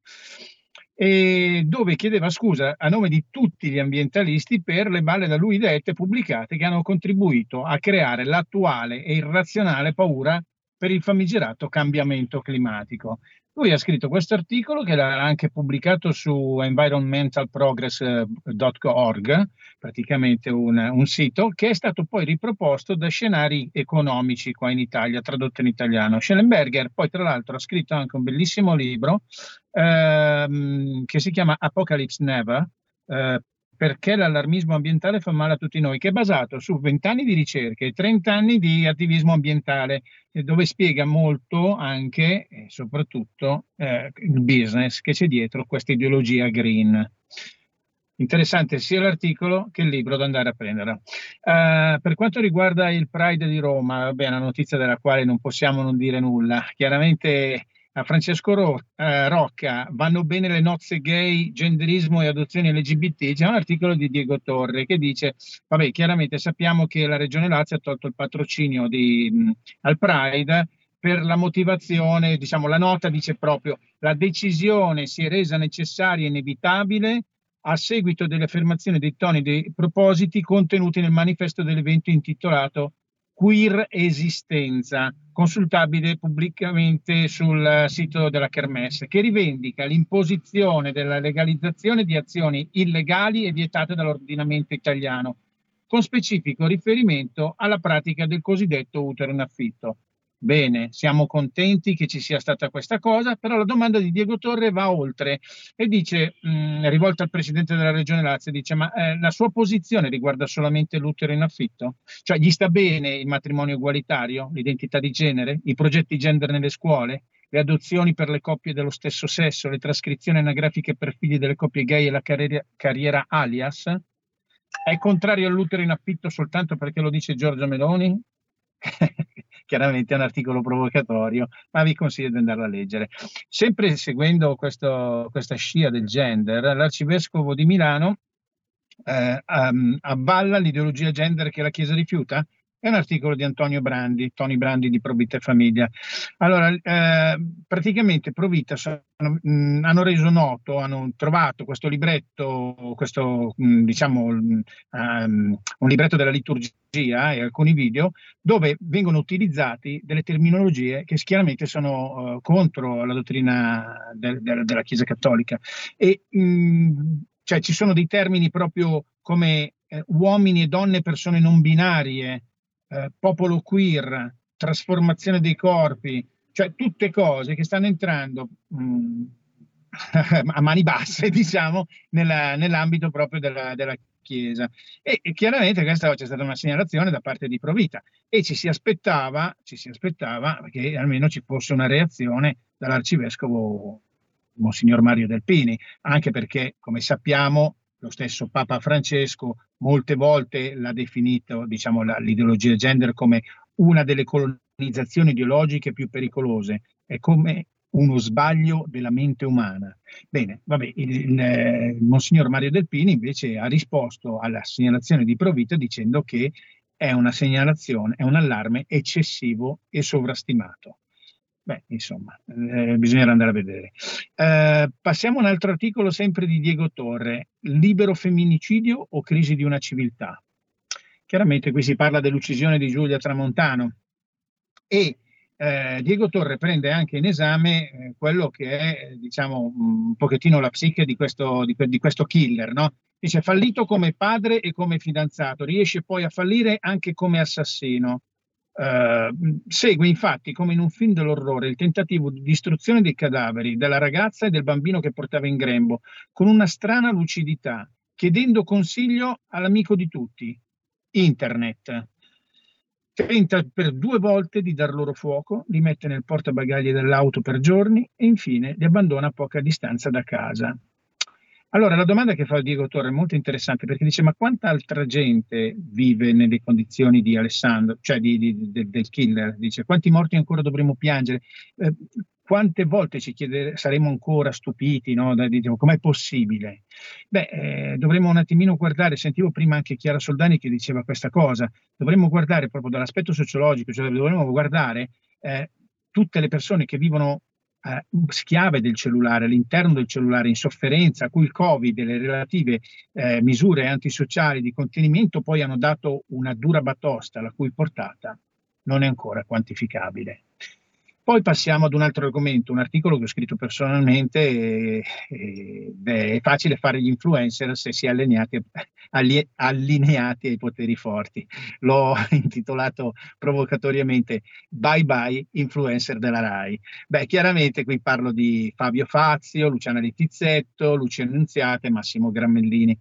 e dove chiedeva scusa a nome di tutti gli ambientalisti per le balle da lui dette pubblicate che hanno contribuito a creare l'attuale e irrazionale paura per il famigerato cambiamento climatico. Lui ha scritto questo articolo che l'ha anche pubblicato su environmentalprogress.org, praticamente un, un, sito, che è stato poi riproposto da scenari economici qua in Italia, tradotto in italiano. Schellenberger poi tra l'altro ha scritto anche un bellissimo libro ehm, che si chiama Apocalypse Never, eh, perché l'allarmismo ambientale fa male a tutti noi, che è basato su 20 anni di ricerche e 30 anni di attivismo ambientale, dove spiega molto anche e soprattutto eh, il business che c'è dietro questa ideologia green. Interessante sia l'articolo che il libro da andare a prendere. Uh, per quanto riguarda il Pride di Roma, vabbè, una notizia della quale non possiamo non dire nulla. Chiaramente a Francesco Ro- eh, Rocca vanno bene le nozze gay, genderismo e adozioni LGBT. C'è un articolo di Diego Torre che dice: Vabbè, chiaramente sappiamo che la Regione Lazio ha tolto il patrocinio di, mh, al Pride per la motivazione, diciamo, la nota dice proprio la decisione si è resa necessaria e inevitabile a seguito delle affermazioni dei toni dei propositi contenuti nel manifesto dell'evento intitolato Queer Esistenza, consultabile pubblicamente sul sito della Kermesse, che rivendica l'imposizione della legalizzazione di azioni illegali e vietate dall'ordinamento italiano, con specifico riferimento alla pratica del cosiddetto utero in affitto. Bene, siamo contenti che ci sia stata questa cosa, però la domanda di Diego Torre va oltre e dice, mh, rivolta al Presidente della Regione Lazio, dice ma eh, la sua posizione riguarda solamente l'utero in affitto? Cioè gli sta bene il matrimonio egualitario, l'identità di genere, i progetti gender nelle scuole, le adozioni per le coppie dello stesso sesso, le trascrizioni anagrafiche per figli delle coppie gay e la carriera, carriera alias? È contrario all'utero in affitto soltanto perché lo dice Giorgia Meloni? chiaramente è un articolo provocatorio, ma vi consiglio di andarlo a leggere. Sempre seguendo questo, questa scia del gender, l'arcivescovo di Milano eh, um, avvalla l'ideologia gender che la Chiesa rifiuta? È un articolo di Antonio Brandi, Tony Brandi di Provita e Famiglia. Allora, eh, praticamente Provita sono, mh, hanno reso noto, hanno trovato questo libretto, questo mh, diciamo um, un libretto della liturgia e alcuni video dove vengono utilizzati delle terminologie che chiaramente sono uh, contro la dottrina del, del, della Chiesa Cattolica. E mh, cioè ci sono dei termini proprio come eh, uomini e donne, persone non binarie, eh, popolo queer, trasformazione dei corpi, cioè tutte cose che stanno entrando mh, mm, a mani basse, diciamo, nella, nell'ambito proprio della, della Chiesa. E, e, chiaramente questa c'è stata una segnalazione da parte di Provita e ci si aspettava, ci si aspettava che almeno ci fosse una reazione dall'arcivescovo Monsignor Mario Delpini, anche perché, come sappiamo, lo stesso Papa Francesco molte volte l'ha definito diciamo, la, l'ideologia gender come una delle colonizzazioni ideologiche più pericolose, è come uno sbaglio della mente umana. Bene, vabbè, il, il, il Monsignor Mario Delpini invece ha risposto alla segnalazione di Provita dicendo che è una segnalazione, è un allarme eccessivo e sovrastimato. Beh, insomma, eh, bisognerà andare a vedere. Eh, passiamo a un altro articolo sempre di Diego Torre, libero femminicidio o crisi di una civiltà. Chiaramente qui si parla dell'uccisione di Giulia Tramontano e eh, Diego Torre prende anche in esame eh, quello che è, diciamo, un pochettino la psiche di questo, di, di questo killer, no? Dice fallito come padre e come fidanzato, riesce poi a fallire anche come assassino. Uh, segue infatti come in un film dell'orrore il tentativo di distruzione dei cadaveri della ragazza e del bambino che portava in grembo, con una strana lucidità, chiedendo consiglio all'amico di tutti, Internet. Tenta per due volte di dar loro fuoco, li mette nel portabagagli dell'auto per giorni e infine li abbandona a poca distanza da casa. Allora, la domanda che fa Diego Torre è molto interessante perché dice: Ma quanta altra gente vive nelle condizioni di Alessandro, cioè di, di, de, del killer? Dice: Quanti morti ancora dovremo piangere? Eh, quante volte ci chiede, saremo ancora stupiti, no? diciamo, com'è possibile? Beh, eh, dovremmo un attimino guardare, sentivo prima anche Chiara Soldani che diceva questa cosa, dovremmo guardare proprio dall'aspetto sociologico, cioè dovremmo guardare eh, tutte le persone che vivono eh, schiave del cellulare, all'interno del cellulare, in sofferenza, a cui il Covid e le relative eh, misure antisociali di contenimento poi hanno dato una dura batosta, la cui portata non è ancora quantificabile. Poi passiamo ad un altro argomento, un articolo che ho scritto personalmente, e, e, beh, è facile fare gli influencer se si è allineati, alli, allineati ai poteri forti. L'ho intitolato provocatoriamente Bye bye influencer della RAI. Beh, chiaramente qui parlo di Fabio Fazio, Luciana Littizzetto, Lucia Annunziata Massimo Grammellini.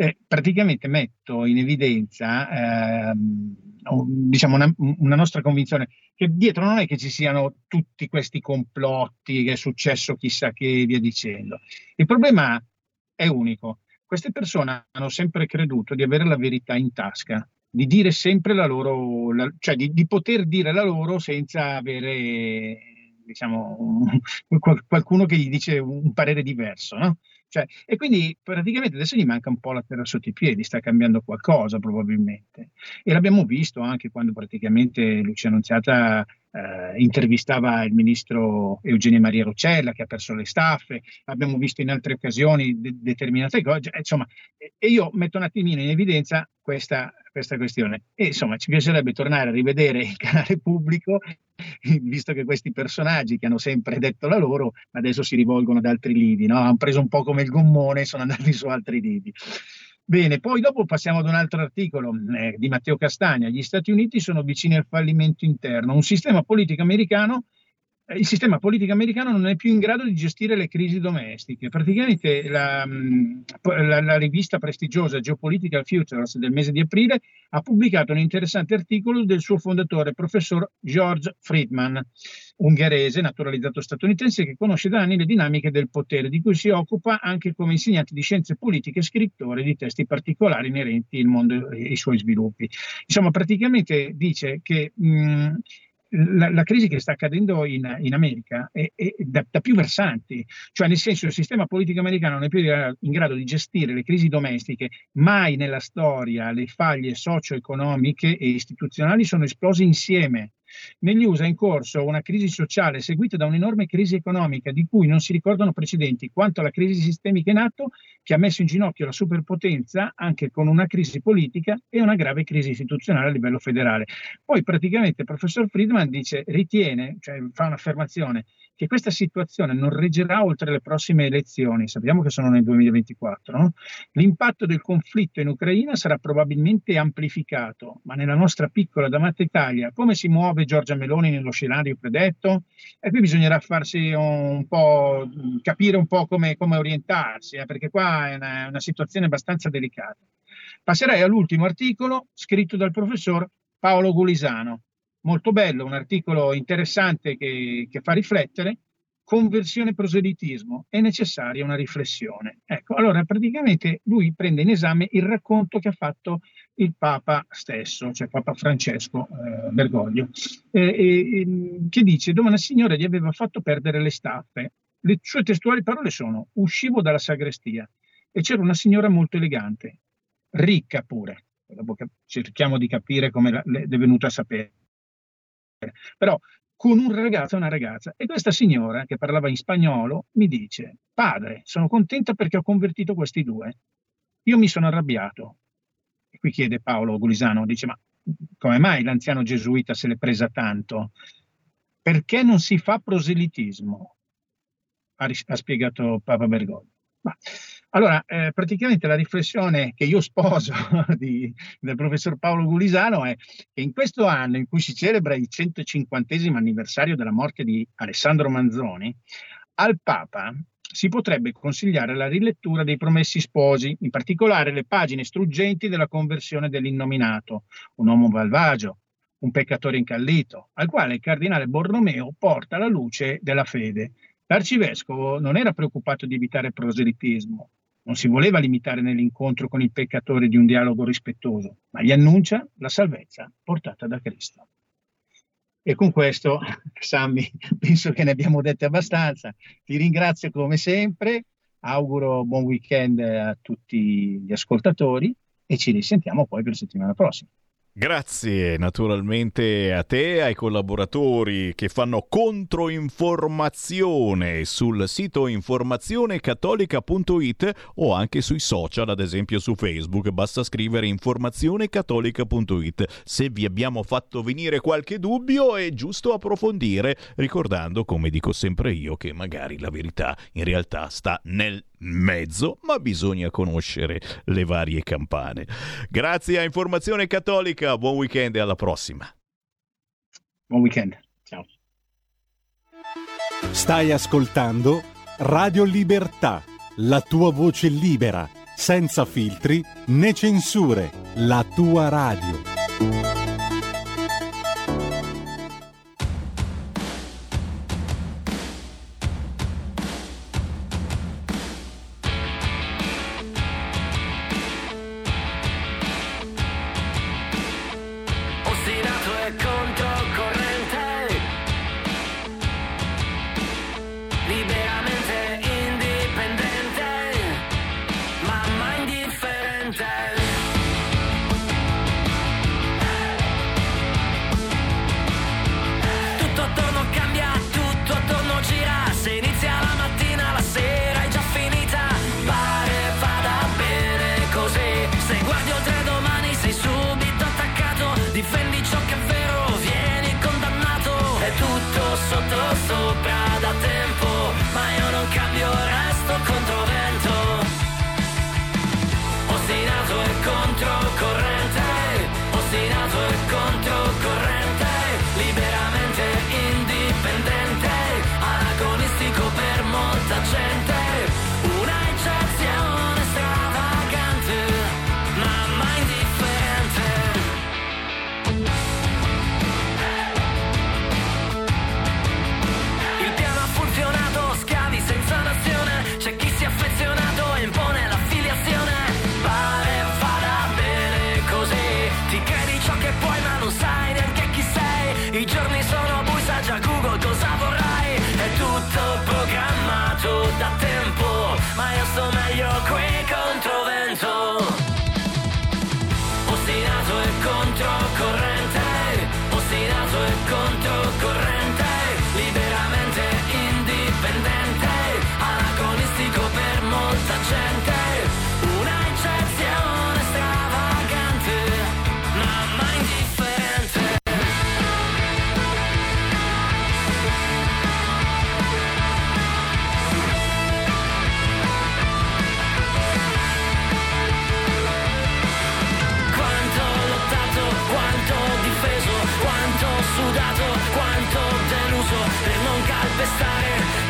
Eh, praticamente metto in evidenza ehm, diciamo una, una, nostra convinzione che dietro non è che ci siano tutti questi complotti, che è successo chissà che via dicendo. Il problema è unico. Queste persone hanno sempre creduto di avere la verità in tasca, di dire sempre la loro, la, cioè di, di poter dire la loro senza avere diciamo, un, qualcuno che gli dice un parere diverso. No? Cioè, e quindi praticamente adesso gli manca un po' la terra sotto i piedi, sta cambiando qualcosa probabilmente. E l'abbiamo visto anche quando praticamente Lucia Annunziata eh, intervistava il ministro Eugenio Maria Roccella che ha perso le staffe, abbiamo visto in altre occasioni de- determinate cose, insomma, e io metto un attimino in evidenza questa, questa questione. E insomma, ci piacerebbe tornare a rivedere il canale pubblico visto che questi personaggi che hanno sempre detto la loro, adesso si rivolgono ad altri lidi, no? hanno preso un po' come il gommone e sono andati su altri lidi. Bene, poi dopo passiamo ad un altro articolo eh, di Matteo Castagna. Gli Stati Uniti sono vicini al fallimento interno. Un sistema politico americano il sistema politico americano non è più in grado di gestire le crisi domestiche. Praticamente la, la, la, rivista prestigiosa Geopolitical Futures del mese di aprile ha pubblicato un interessante articolo del suo fondatore, professor George Friedman, ungherese, naturalizzato statunitense, che conosce da anni le dinamiche del potere, di cui si occupa anche come insegnante di scienze politiche e scrittore di testi particolari inerenti al mondo e ai suoi sviluppi. Insomma, praticamente dice che mh, la, la, crisi che sta accadendo in, in America è, è da, da, più versanti, cioè nel senso il sistema politico americano non è più in grado di gestire le crisi domestiche, mai nella storia le faglie socio-economiche e istituzionali sono esplose insieme. Negli USA è in corso una crisi sociale seguita da un'enorme crisi economica di cui non si ricordano precedenti, quanto alla crisi sistemica in atto che ha messo in ginocchio la superpotenza anche con una crisi politica e una grave crisi istituzionale a livello federale. Poi praticamente il professor Friedman dice, ritiene, cioè fa un'affermazione, che questa situazione non reggerà oltre le prossime elezioni, sappiamo che sono nel 2024, no? l'impatto del conflitto in Ucraina sarà probabilmente amplificato, ma nella nostra piccola d'amata Italia come si muove Giorgia Meloni nello scenario predetto? E qui bisognerà farsi un po', capire un po' come, come orientarsi, eh, perché qua è una, una situazione abbastanza delicata. Passerei all'ultimo articolo scritto dal professor Paolo Gulisano, molto bello, un articolo interessante che, che fa riflettere. Conversione proselitismo, è necessaria una riflessione. Ecco, allora praticamente lui prende in esame il racconto che ha fatto il Papa stesso, cioè Papa Francesco eh, Bergoglio, eh, eh, che dice dove una signora gli aveva fatto perdere le staffe. Le sue testuali parole sono: uscivo dalla sagrestia e c'era una signora molto elegante, ricca pure. Dopo cerchiamo di capire come è venuta a sapere però con un ragazzo e una ragazza. E questa signora, che parlava in spagnolo, mi dice, padre, sono contenta perché ho convertito questi due. Io mi sono arrabbiato. E qui chiede Paolo Gulisano, dice, ma come mai l'anziano gesuita se l'è presa tanto? Perché non si fa proselitismo? Ha, ha spiegato Papa Bergoglio. Ma, allora, eh, praticamente la riflessione che io sposo di, del professor Paolo Gulisano è che in questo anno in cui si celebra il 150 anniversario della morte di Alessandro Manzoni, al Papa si potrebbe consigliare la rilettura dei Promessi Sposi, in particolare le pagine struggenti della conversione dell'innominato, un uomo malvagio, un peccatore incallito, al quale il cardinale Borromeo porta la luce della fede. L'arcivescovo non era preoccupato di evitare proselitismo, non si voleva limitare nell'incontro con il peccatore di un dialogo rispettoso, ma gli annuncia la salvezza portata da Cristo. E con questo, Sammy, penso che ne abbiamo dette abbastanza. Ti ringrazio come sempre, auguro buon weekend a tutti gli ascoltatori e ci risentiamo poi per la settimana prossima. Grazie naturalmente a te, ai collaboratori che fanno controinformazione sul sito informazionecattolica.it o anche sui social, ad esempio su Facebook, basta scrivere informazionecattolica.it. Se vi abbiamo fatto venire qualche dubbio è giusto approfondire, ricordando, come dico sempre io, che magari la verità in realtà sta nel mezzo, ma bisogna conoscere le varie campane. Grazie a Informazione Cattolica, buon weekend e alla prossima. Buon weekend, ciao. Stai ascoltando Radio Libertà, la tua voce libera senza filtri né censure, la tua radio.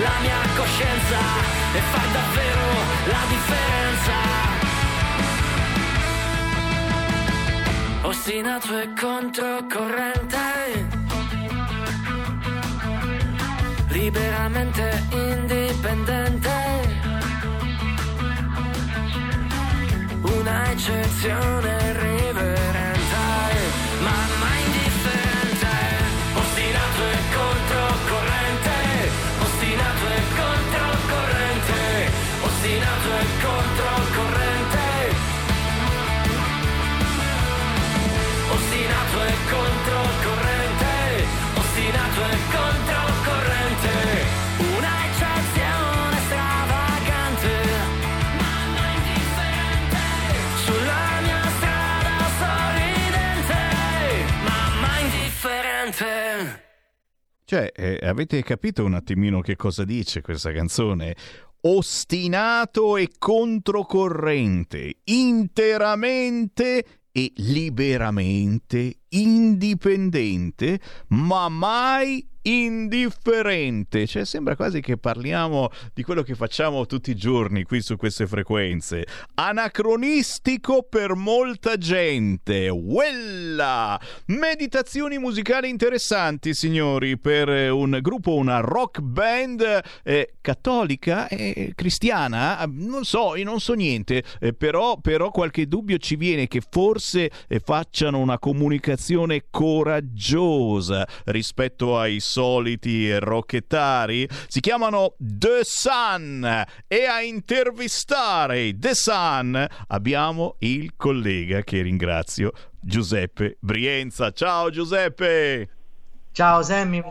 La mia coscienza e far davvero la differenza. Ostinato e controcorrente, liberamente indipendente. una eccezione irriverente, ostinato e controcorrente, ostinato e controcorrente, ostinato e controcorrente, una eccezione stravagante. Sulla mia strada sorridente, ma indifferente. Cioè, eh, avete capito un attimino che cosa dice questa canzone? Ostinato e controcorrente, interamente e liberamente indipendente, ma mai indifferente. Cioè, sembra quasi che parliamo di quello che facciamo tutti i giorni qui su queste frequenze. Anacronistico per molta gente. Quella! Meditazioni musicali interessanti, signori, per eh, un gruppo, una rock band eh, cattolica e cristiana. Non so, io non so niente, eh, però, però qualche dubbio ci viene che forse eh, facciano una comunicazione coraggiosa rispetto ai soliti rocchettari. Si chiamano The Sun e a intervistare The Sun abbiamo il collega che ringrazio, Giuseppe Brienza. Ciao Giuseppe! Ciao Sammy,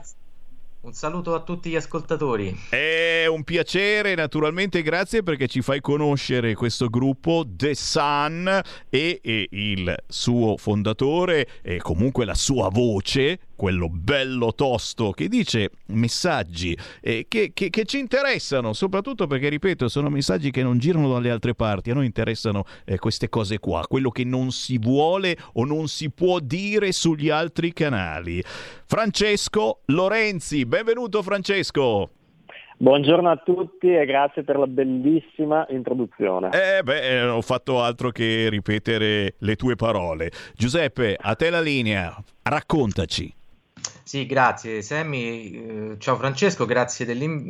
un saluto a tutti gli ascoltatori. È un piacere, naturalmente, grazie perché ci fai conoscere questo gruppo The Sun e, e il suo fondatore e comunque la sua voce, quello bello tosto che dice messaggi eh, che, che- che ci interessano, soprattutto perché, ripeto, sono messaggi che non girano dalle altre parti, a noi interessano eh, queste cose qua, quello che non si vuole o non si può dire sugli altri canali. Francesco Lorenzi, benvenuto Francesco. Buongiorno a tutti e grazie per la bellissima introduzione. Eh beh, non ho fatto altro che ripetere le tue parole. Giuseppe, a te la linea, raccontaci. Sì, grazie Sammy. Eh, ciao Francesco, grazie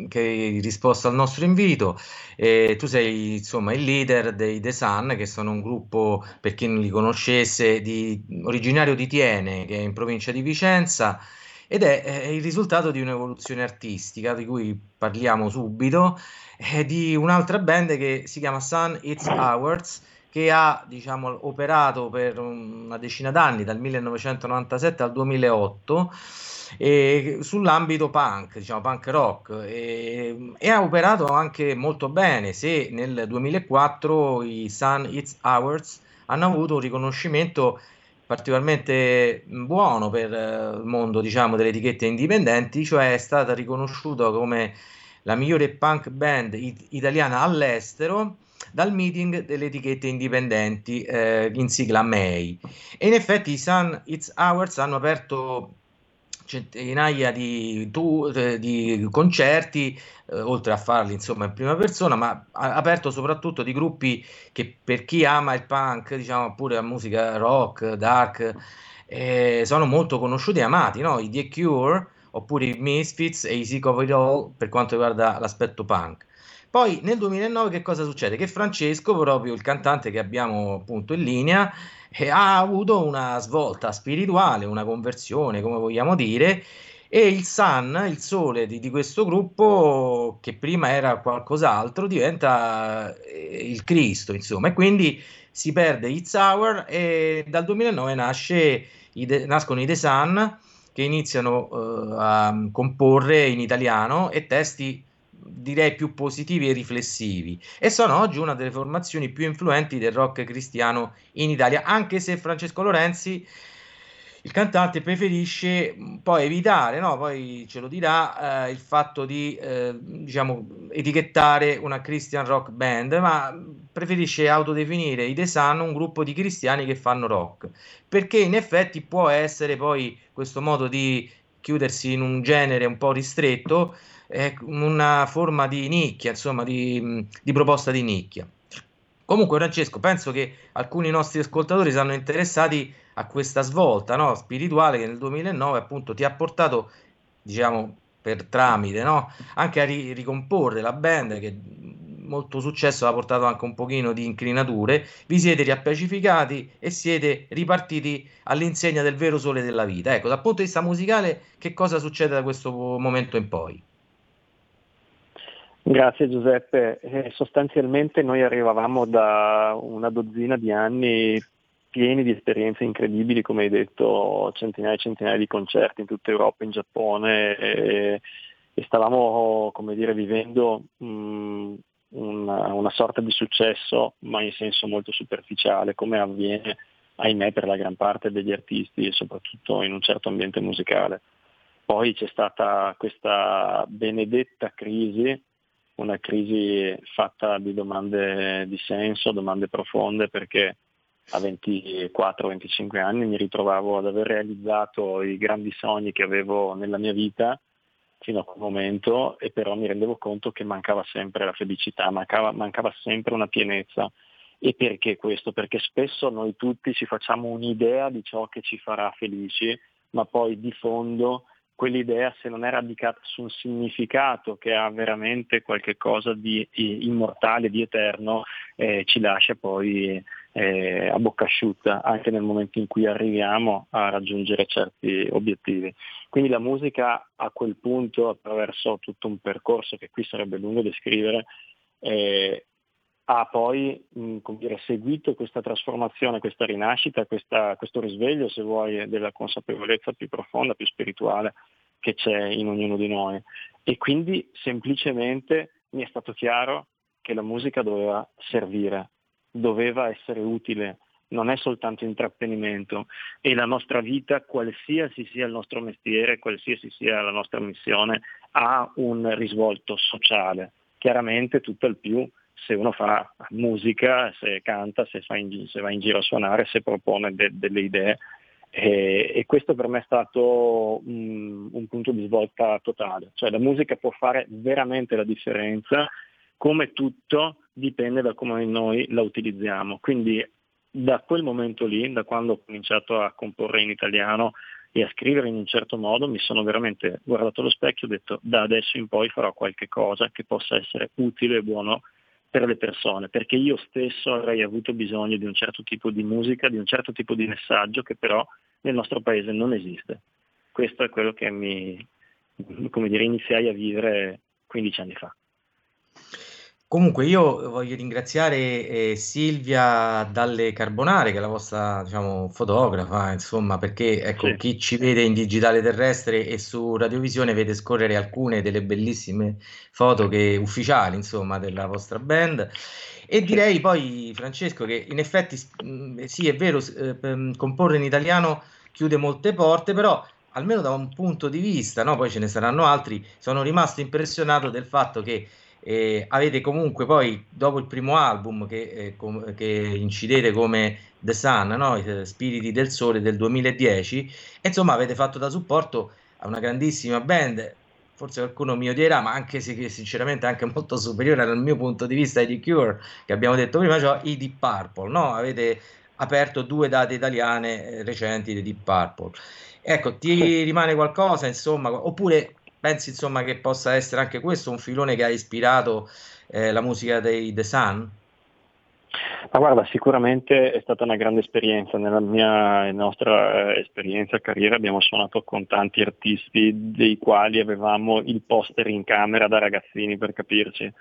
che hai risposto al nostro invito. Eh, tu sei insomma il leader dei The Sun, che sono un gruppo, per chi non li conoscesse, di, originario di Tiene, che è in provincia di Vicenza, ed è, è il risultato di un'evoluzione artistica di cui parliamo subito, eh, di un'altra band che si chiama Sun It's Ours che ha diciamo, operato per una decina d'anni, dal 1997 al 2008, e, sull'ambito punk, diciamo punk rock, e, e, ha operato anche molto bene. Se nel 2004 i Sun It's Ours hanno avuto un riconoscimento particolarmente buono per il mondo diciamo, delle etichette indipendenti, cioè è stata riconosciuta come la migliore punk band it- italiana all'estero dal meeting delle etichette indipendenti eh, in sigla MEI. E in effetti i Sun It's Hours hanno aperto centinaia di, eh, di concerti, eh, oltre a farli insomma in prima persona, ma ha aperto soprattutto di gruppi che per chi ama il punk, diciamo pure la musica rock, dark, eh, sono molto conosciuti e amati, no? I The Cure oppure i Misfits e i Sick of It All per quanto riguarda l'aspetto punk. Poi nel 2009 che cosa succede? Che Francesco, proprio il cantante che abbiamo appunto in linea, eh, ha avuto una svolta spirituale, una conversione, come vogliamo dire, e il Sun, il sole di, di questo gruppo, che prima era qualcos'altro, diventa eh, il Cristo, insomma, e quindi si perde It's Hour e dal 2009 nasce, nascono i The Sun che iniziano uh, a comporre in italiano e testi direi più positivi e riflessivi e sono oggi una delle formazioni più influenti del rock cristiano in Italia, anche se Francesco Lorenzi il cantante preferisce un po' evitare, no? poi ce lo dirà, eh, il fatto di eh, diciamo, etichettare una Christian rock band, ma preferisce autodefinire i The Sun un gruppo di cristiani che fanno rock, perché in effetti può essere poi questo modo di chiudersi in un genere un po' ristretto, è una forma di nicchia, insomma, di, di proposta di nicchia. Comunque, Francesco, penso che alcuni nostri ascoltatori saranno interessati a questa svolta no? spirituale che nel 2009 appunto ti ha portato, diciamo, per tramite, no? anche a ri- ricomporre la band che molto successo ha portato anche un pochino di incrinature, vi siete riappacificati e siete ripartiti all'insegna del vero sole della vita. Ecco, dal punto di vista musicale, che cosa succede da questo momento in poi? Grazie Giuseppe, eh, sostanzialmente noi arrivavamo da una dozzina di anni pieni di esperienze incredibili, come hai detto, centinaia e centinaia di concerti in tutta Europa, in Giappone e, e stavamo, dire, vivendo mh, una, una, sorta di successo, ma in senso molto superficiale, come avviene, ahimè, per la gran parte degli artisti, soprattutto in un certo ambiente musicale. Poi c'è stata questa benedetta crisi una crisi fatta di domande di senso, domande profonde, perché a 24-25 anni mi ritrovavo ad aver realizzato i grandi sogni che avevo nella mia vita fino a quel momento e però mi rendevo conto che mancava sempre la felicità, mancava, mancava sempre una pienezza. E perché questo? Perché spesso noi tutti ci facciamo un'idea di ciò che ci farà felici, ma poi di fondo quell'idea se non è radicata su un significato che ha veramente qualche cosa di immortale, di eterno, eh, ci lascia poi eh, a bocca asciutta anche nel momento in cui arriviamo a raggiungere certi obiettivi. Quindi la musica a quel punto, attraverso tutto un percorso che qui sarebbe lungo descrivere, eh, ha poi mh, dire, seguito questa trasformazione, questa rinascita, questa, questo risveglio, se vuoi, della consapevolezza più profonda, più spirituale che c'è in ognuno di noi. E quindi semplicemente mi è stato chiaro che la musica doveva servire, doveva essere utile, non è soltanto intrattenimento e la nostra vita, qualsiasi sia il nostro mestiere, qualsiasi sia la nostra missione, ha un risvolto sociale. Chiaramente tutto il più se uno fa musica, se canta, se, in, se, va in giro a suonare, se propone de, delle idee E, e questo per me è stato un, un punto di svolta totale, cioè la musica può fare veramente la differenza, come tutto dipende da come noi la utilizziamo. Quindi da quel momento lì, da quando ho cominciato a comporre in italiano e a scrivere in un certo modo, mi sono veramente guardato allo specchio e ho detto da adesso in poi farò qualche cosa che possa essere utile e buono per le persone, perché io stesso avrei avuto bisogno di un certo tipo di musica, di un certo tipo di messaggio che però nel nostro paese non esiste. Questo è quello che mi, come dire, iniziai a vivere 15 anni fa. Comunque io voglio ringraziare eh, Silvia Dalle Carbonare, che è la vostra, diciamo, fotografa, insomma, perché ecco, Sì. chi ci vede in digitale terrestre e su radiovisione vede scorrere alcune delle bellissime foto che- ufficiali, insomma, della vostra band. E direi poi, Francesco, che in effetti mh, sì, è vero, eh, per- comporre in italiano chiude molte porte, però almeno da un punto di vista, no? Poi ce ne saranno altri, sono rimasto impressionato del fatto che eh, avete comunque poi, dopo il primo album che, eh, com- che incidete come The Sun, no? Eh, Spiriti del Sole del 2010, e insomma avete fatto da supporto a una grandissima band, forse qualcuno mi odierà, ma anche se sinceramente anche molto superiore dal mio punto di vista ai The Cure, che abbiamo detto prima, cioè i Deep Purple, no? Avete aperto due date italiane eh, recenti dei Deep Purple. Ecco, ti rimane qualcosa, insomma, oppure pensi insomma che possa essere anche questo un filone che ha ispirato eh, la musica dei The Sun? Ma guarda, sicuramente è stata una grande esperienza. Nella mia nostra eh, esperienza, carriera, abbiamo suonato con tanti artisti dei quali avevamo il poster in camera da ragazzini per capirci.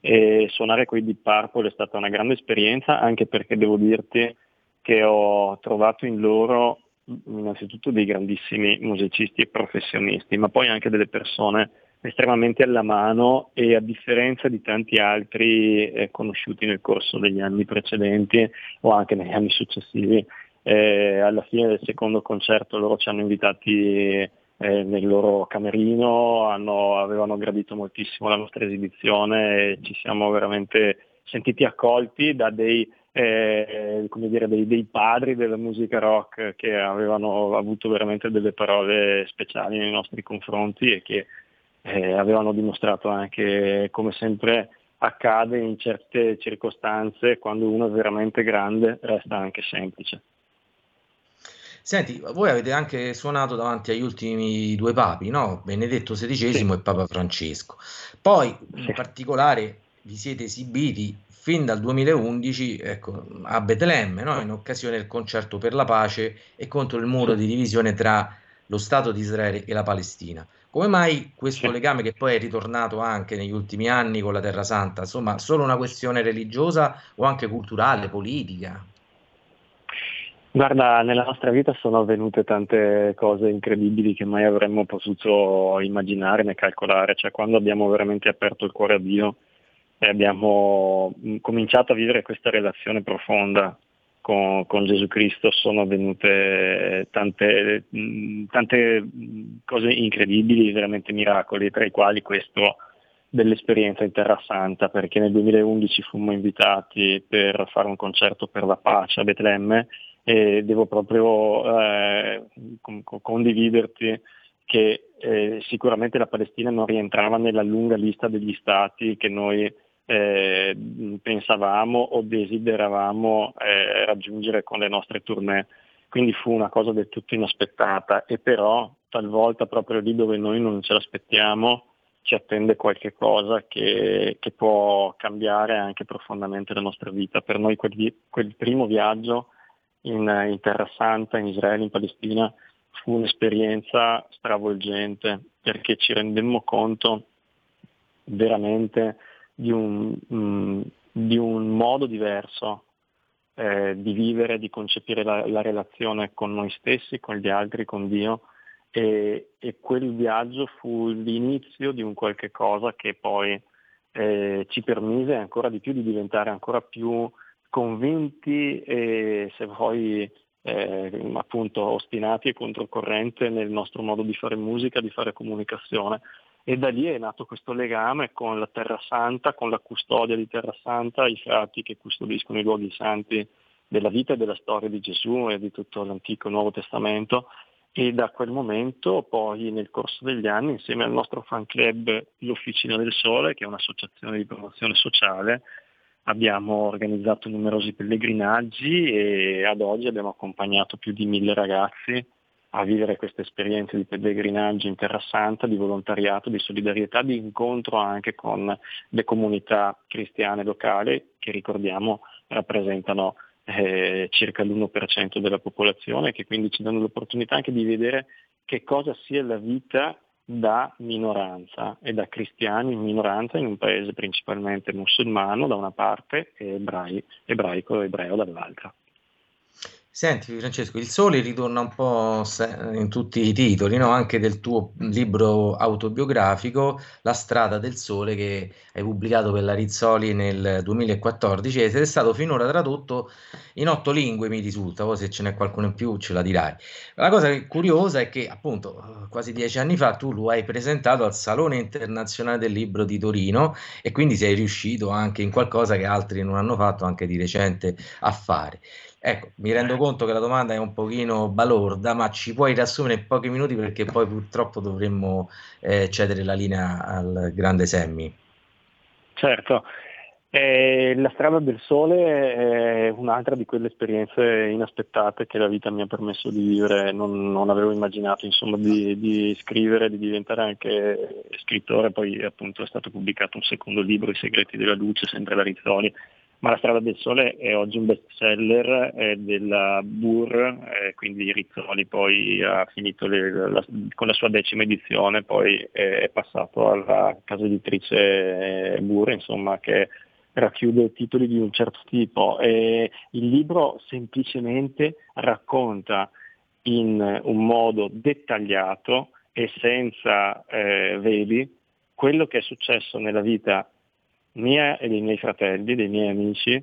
E suonare con i Deep Purple è stata una grande esperienza anche perché devo dirti che ho trovato in loro innanzitutto dei grandissimi musicisti e professionisti, ma poi anche delle persone estremamente alla mano e a differenza di tanti altri eh, conosciuti nel corso degli anni precedenti o anche negli anni successivi, eh, alla fine del secondo concerto loro ci hanno invitati eh, nel loro camerino, hanno- avevano gradito moltissimo la nostra esibizione e ci siamo veramente sentiti accolti da dei, eh, come dire, dei, dei padri della musica rock che avevano avuto veramente delle parole speciali nei nostri confronti e che eh, avevano dimostrato anche, come sempre accade in certe circostanze, quando uno è veramente grande resta anche semplice. Senti, voi avete anche suonato davanti agli ultimi due papi, no? Benedetto XVI e Papa Francesco. Poi, in particolare, vi siete esibiti fin dal 2011, ecco, a Betlemme, no? In occasione del concerto per la pace e contro il muro di divisione tra lo Stato di Israele e la Palestina. Come mai questo legame che poi è ritornato anche negli ultimi anni con la Terra Santa? Insomma, solo una questione religiosa o anche culturale, politica? Guarda, nella nostra vita sono avvenute tante cose incredibili che mai avremmo potuto immaginare né calcolare, cioè quando abbiamo veramente aperto il cuore a Dio e abbiamo mh, cominciato a vivere questa relazione profonda con, con Gesù Cristo. Sono avvenute tante, mh, tante mh, cose incredibili, veramente miracoli, tra i quali questo dell'esperienza in Terra Santa, perché nel 2011 fummo invitati per fare un concerto per la pace a Betlemme e devo proprio eh, con- con- condividerti che eh, sicuramente la Palestina non rientrava nella lunga lista degli stati che noi eh, pensavamo o desideravamo eh, raggiungere con le nostre tournée. Quindi fu una cosa del tutto inaspettata e però talvolta proprio lì dove noi non ce l'aspettiamo ci attende qualche cosa che, che può cambiare anche profondamente la nostra vita. Per noi quel, quel primo viaggio in, in Terra Santa, in Israele, in Palestina, fu un'esperienza stravolgente perché ci rendemmo conto veramente di un, mm, di un modo diverso eh, di vivere, di concepire la, la relazione con noi stessi, con gli altri, con Dio e, e quel viaggio fu l'inizio di un qualche cosa che poi eh, ci permise ancora di più di diventare ancora più convinti e se vuoi eh, appunto ostinati e controcorrente nel nostro modo di fare musica, di fare comunicazione. E da lì è nato questo legame con la Terra Santa, con la custodia di Terra Santa, i frati che custodiscono i luoghi santi della vita e della storia di Gesù e di tutto l'Antico e Nuovo Testamento. E da quel momento poi nel corso degli anni insieme al nostro fan club l'Officina del Sole, che è un'associazione di promozione sociale, abbiamo organizzato numerosi pellegrinaggi e ad oggi abbiamo accompagnato più di mille ragazzi a vivere queste esperienze di pellegrinaggio in Terra Santa, di volontariato, di solidarietà, di incontro anche con le comunità cristiane locali che ricordiamo rappresentano eh, circa l'1% della popolazione, che quindi ci danno l'opportunità anche di vedere che cosa sia la vita da minoranza e da cristiani in minoranza in un paese principalmente musulmano da una parte e ebrai, ebraico e ebreo dall'altra. Senti Francesco, il sole ritorna un po' in tutti i titoli, no? Anche del tuo libro autobiografico, La strada del sole, che hai pubblicato per la Rizzoli nel 2014 ed è stato finora tradotto in otto lingue, mi risulta, poi se ce n'è qualcuno in più ce la dirai. La cosa curiosa è che appunto quasi dieci anni fa tu lo hai presentato al Salone Internazionale del Libro di Torino e quindi sei riuscito anche in qualcosa che altri non hanno fatto anche di recente a fare. Ecco, mi rendo conto che la domanda è un pochino balorda, ma ci puoi riassumere in pochi minuti perché poi purtroppo dovremmo eh, cedere la linea al grande Semmi. Certo, eh, la strada del sole è un'altra di quelle esperienze inaspettate che la vita mi ha permesso di vivere, non, non avevo immaginato insomma, di, di, scrivere, di diventare anche scrittore, poi appunto è stato pubblicato un secondo libro, I segreti della luce, sempre la Rizzoli, ma La strada del sole è oggi un best seller della Burr, eh, quindi Rizzoli poi ha finito le, la, con la sua decima edizione, poi è passato alla casa editrice eh, Burr, insomma, che racchiude titoli di un certo tipo. E il libro semplicemente racconta in un modo dettagliato e senza eh, veli quello che è successo nella vita mia e dei miei fratelli, dei miei amici,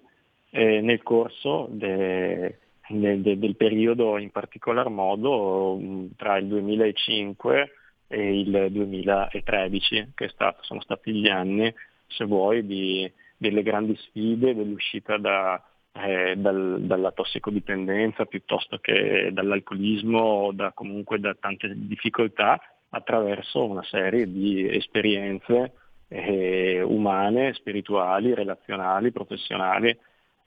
eh, nel corso de, de, de, del periodo in particolar modo mm, tra il 2005 e il 2013, che stato, sono stati gli anni, se vuoi, di, delle grandi sfide, dell'uscita da, eh, dal, dalla tossicodipendenza piuttosto che dall'alcolismo o da, comunque da tante difficoltà attraverso una serie di esperienze eh, umane, spirituali, relazionali, professionali.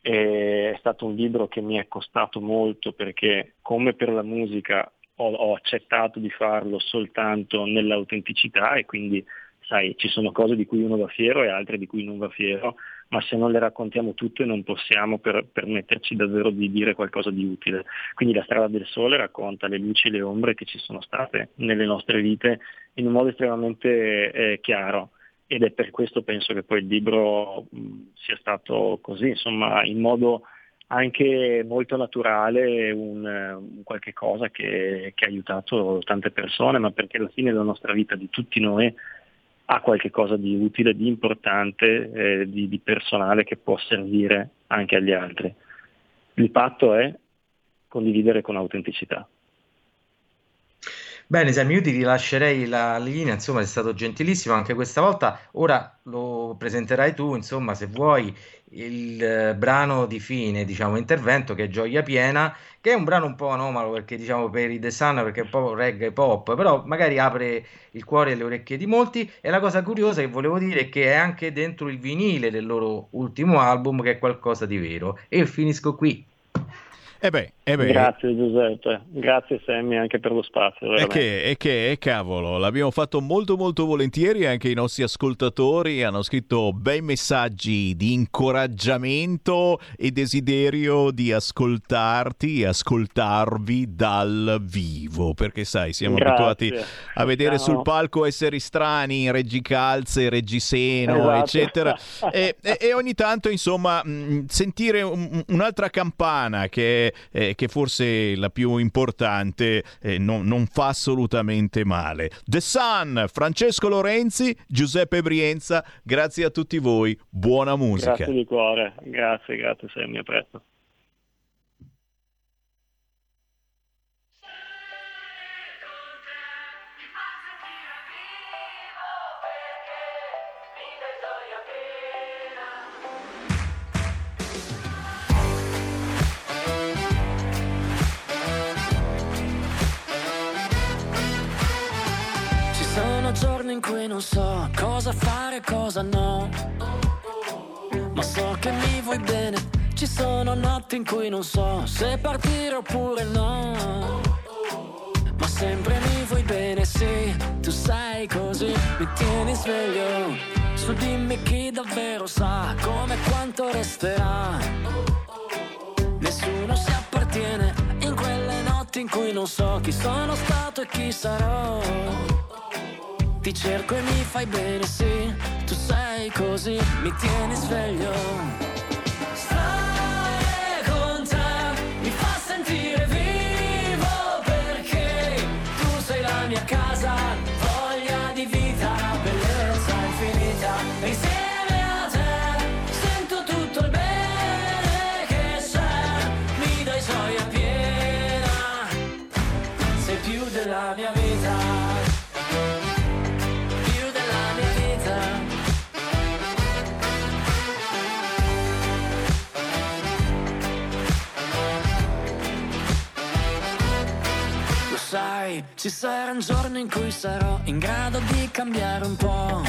E è stato un libro che mi è costato molto perché come per la musica ho, ho accettato di farlo soltanto nell'autenticità e quindi sai, ci sono cose di cui uno va fiero e altre di cui non va fiero, ma se non le raccontiamo tutte non possiamo per, permetterci davvero di dire qualcosa di utile. Quindi la strada del sole racconta le luci e le ombre che ci sono state nelle nostre vite in un modo estremamente eh, chiaro ed è per questo penso che poi il libro sia stato così, insomma, in modo anche molto naturale, un, un qualche cosa che, che, ha aiutato tante persone, ma perché alla fine la nostra vita di tutti noi ha qualche cosa di utile, di importante, eh, di, di personale che può servire anche agli altri. Il patto è condividere con autenticità. Bene, Sammy, io ti rilascerei la linea, insomma, sei stato gentilissimo anche questa volta. Ora lo presenterai tu, insomma, se vuoi, il eh, brano di fine, diciamo, intervento che è Gioia Piena, che è un brano un po' anomalo perché, diciamo, per i The Sun, perché è un po' reggae pop, però magari apre il cuore e le orecchie di molti. E la cosa curiosa che volevo dire è che è anche dentro il vinile del loro ultimo album, che è qualcosa di vero. E finisco qui. Eh beh, eh beh. Grazie Giuseppe, grazie Sammy anche per lo spazio. E che, e che, e cavolo, l'abbiamo fatto molto molto volentieri, anche i nostri ascoltatori hanno scritto bei messaggi di incoraggiamento e desiderio di ascoltarti e ascoltarvi dal vivo, perché sai, siamo grazie. abituati a vedere sul palco esseri strani, reggicalze, reggiseno, esatto. eccetera, e, e, ogni tanto insomma sentire un, un'altra campana che eh, che forse la più importante, eh, non, non, fa assolutamente male. The Sun, Francesco Lorenzi, Giuseppe Brienza, grazie a tutti voi, buona musica. Grazie di cuore, grazie, grazie Sammy, a presto. Giorni in cui non so cosa fare e cosa no. Ma so che mi vuoi bene, ci sono notti in cui non so se partire oppure no. Ma sempre mi vuoi bene, sì, tu sai così, mi tieni sveglio. Su dimmi chi davvero sa come quanto resterà. Nessuno si appartiene in quelle notti in cui non so chi sono stato e chi sarò. Ti cerco e mi fai bene, sì, tu sei così, mi tieni sveglio. Sai, ci sarà un giorno in cui sarò in grado di cambiare un po'.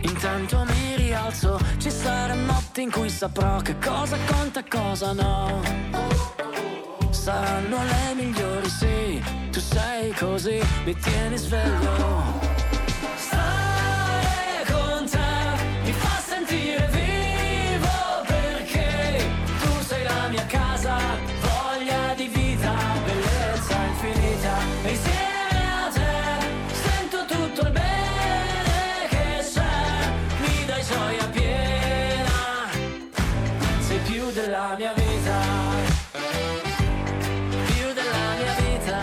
Intanto mi rialzo, ci sarà notti in cui saprò che cosa conta e cosa no. Saranno le migliori, sì, tu sei così, mi tieni sveglio. Della mia vita. Più della mia vita.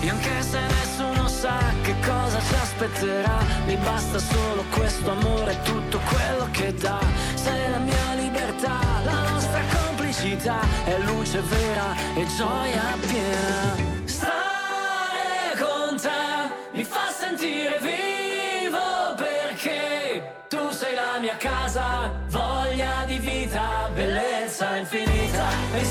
E anche se nessuno sa che cosa ci aspetterà, mi basta solo questo amore, tutto quello che dà. Sei la mia libertà, la nostra complicità, è luce vera e gioia piena. Stare con te mi fa sentire vivo mia casa, voglia di vita, bellezza infinita. E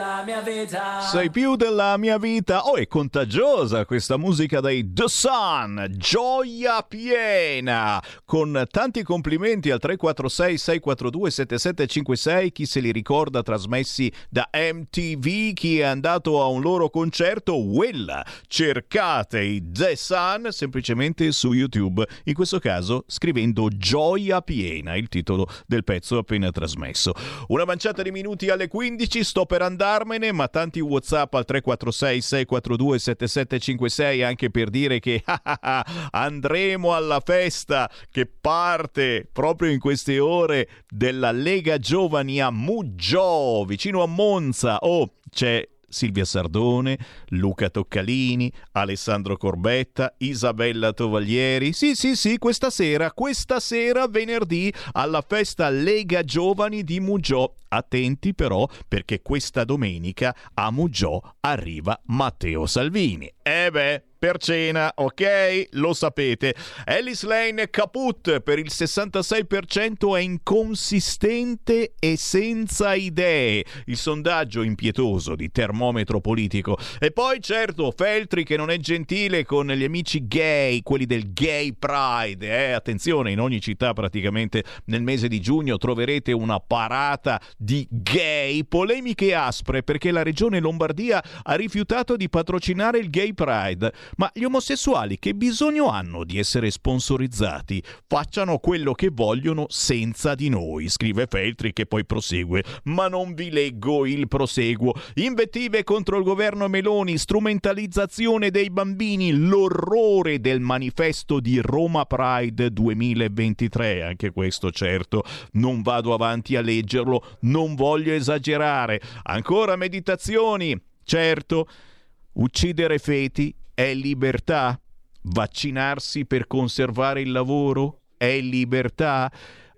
della mia vita. Sei più della mia vita. Oh, è contagiosa questa musica dei The Sun. Gioia piena. Con tanti complimenti al 346 642 7756. Chi se li ricorda trasmessi da MTV. Chi è andato a un loro concerto. Wella. Cercate i The Sun semplicemente su YouTube. In questo caso scrivendo Gioia piena, il titolo del pezzo appena trasmesso. Una manciata di minuti alle 15. Sto per andarmene, ma tanti WhatsApp al 346 642 7756 anche per dire che andremo alla festa che parte proprio in queste ore della Lega Giovani a Muggio, vicino a Monza. Oh, c'è Silvia Sardone, Luca Toccalini, Alessandro Corbetta, Isabella Tovaglieri. Sì, sì, sì, questa sera, questa sera venerdì alla festa Lega Giovani di Muggio. Attenti però perché questa domenica a Muggio arriva Matteo Salvini. Eh beh, per cena, ok? Lo sapete. Alice Lane caput per il 66% è inconsistente e senza idee. Il sondaggio impietoso di termometro politico. E poi certo Feltri che non è gentile con gli amici gay, quelli del gay pride. Eh? Attenzione, in ogni città praticamente nel mese di giugno troverete una parata di gay. Polemiche aspre perché la regione Lombardia ha rifiutato di patrocinare il gay pride. Ma gli omosessuali che bisogno hanno di essere sponsorizzati? Facciano quello che vogliono senza di noi, scrive Feltri che poi prosegue. Ma non vi leggo il proseguo. Invettive contro il governo Meloni, strumentalizzazione dei bambini, l'orrore del manifesto di Roma Pride 2023. Anche questo certo, non vado avanti a leggerlo, non voglio esagerare. Ancora meditazioni, certo. Uccidere feti è libertà? Vaccinarsi per conservare il lavoro è libertà?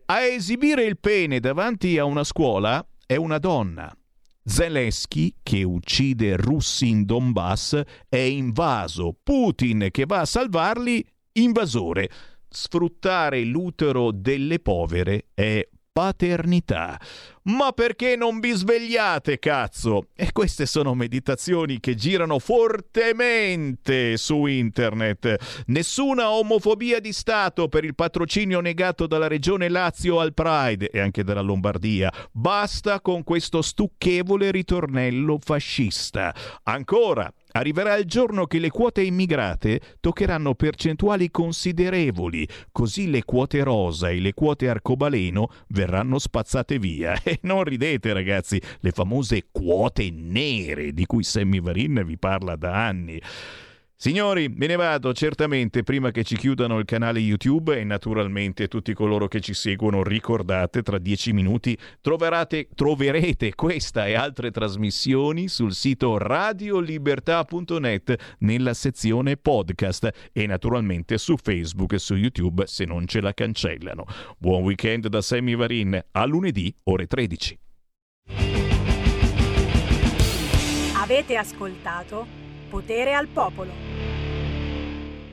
A esibire il pene davanti a una scuola è una donna. Zelensky che uccide russi in Donbass è invaso, Putin che va a salvarli, invasore. Sfruttare l'utero delle povere è paternità. Ma perché non vi svegliate, cazzo? E queste sono meditazioni che girano fortemente su internet. Nessuna omofobia di Stato per il patrocinio negato dalla regione Lazio al Pride e anche dalla Lombardia. Basta con questo stucchevole ritornello fascista. Ancora, Arriverà il giorno che le quote immigrate toccheranno percentuali considerevoli, così le quote rosa e le quote arcobaleno verranno spazzate via. E non ridete ragazzi, le famose quote nere di cui Sammy Varin vi parla da anni. Signori, me ne vado certamente prima che ci chiudano il canale YouTube e naturalmente tutti coloro che ci seguono ricordate tra dieci minuti troverete questa e altre trasmissioni sul sito radiolibertà.net nella sezione podcast e naturalmente su Facebook e su YouTube se non ce la cancellano. Buon weekend da Sammy Varin, a lunedì ore 13. Avete ascoltato Potere al Popolo.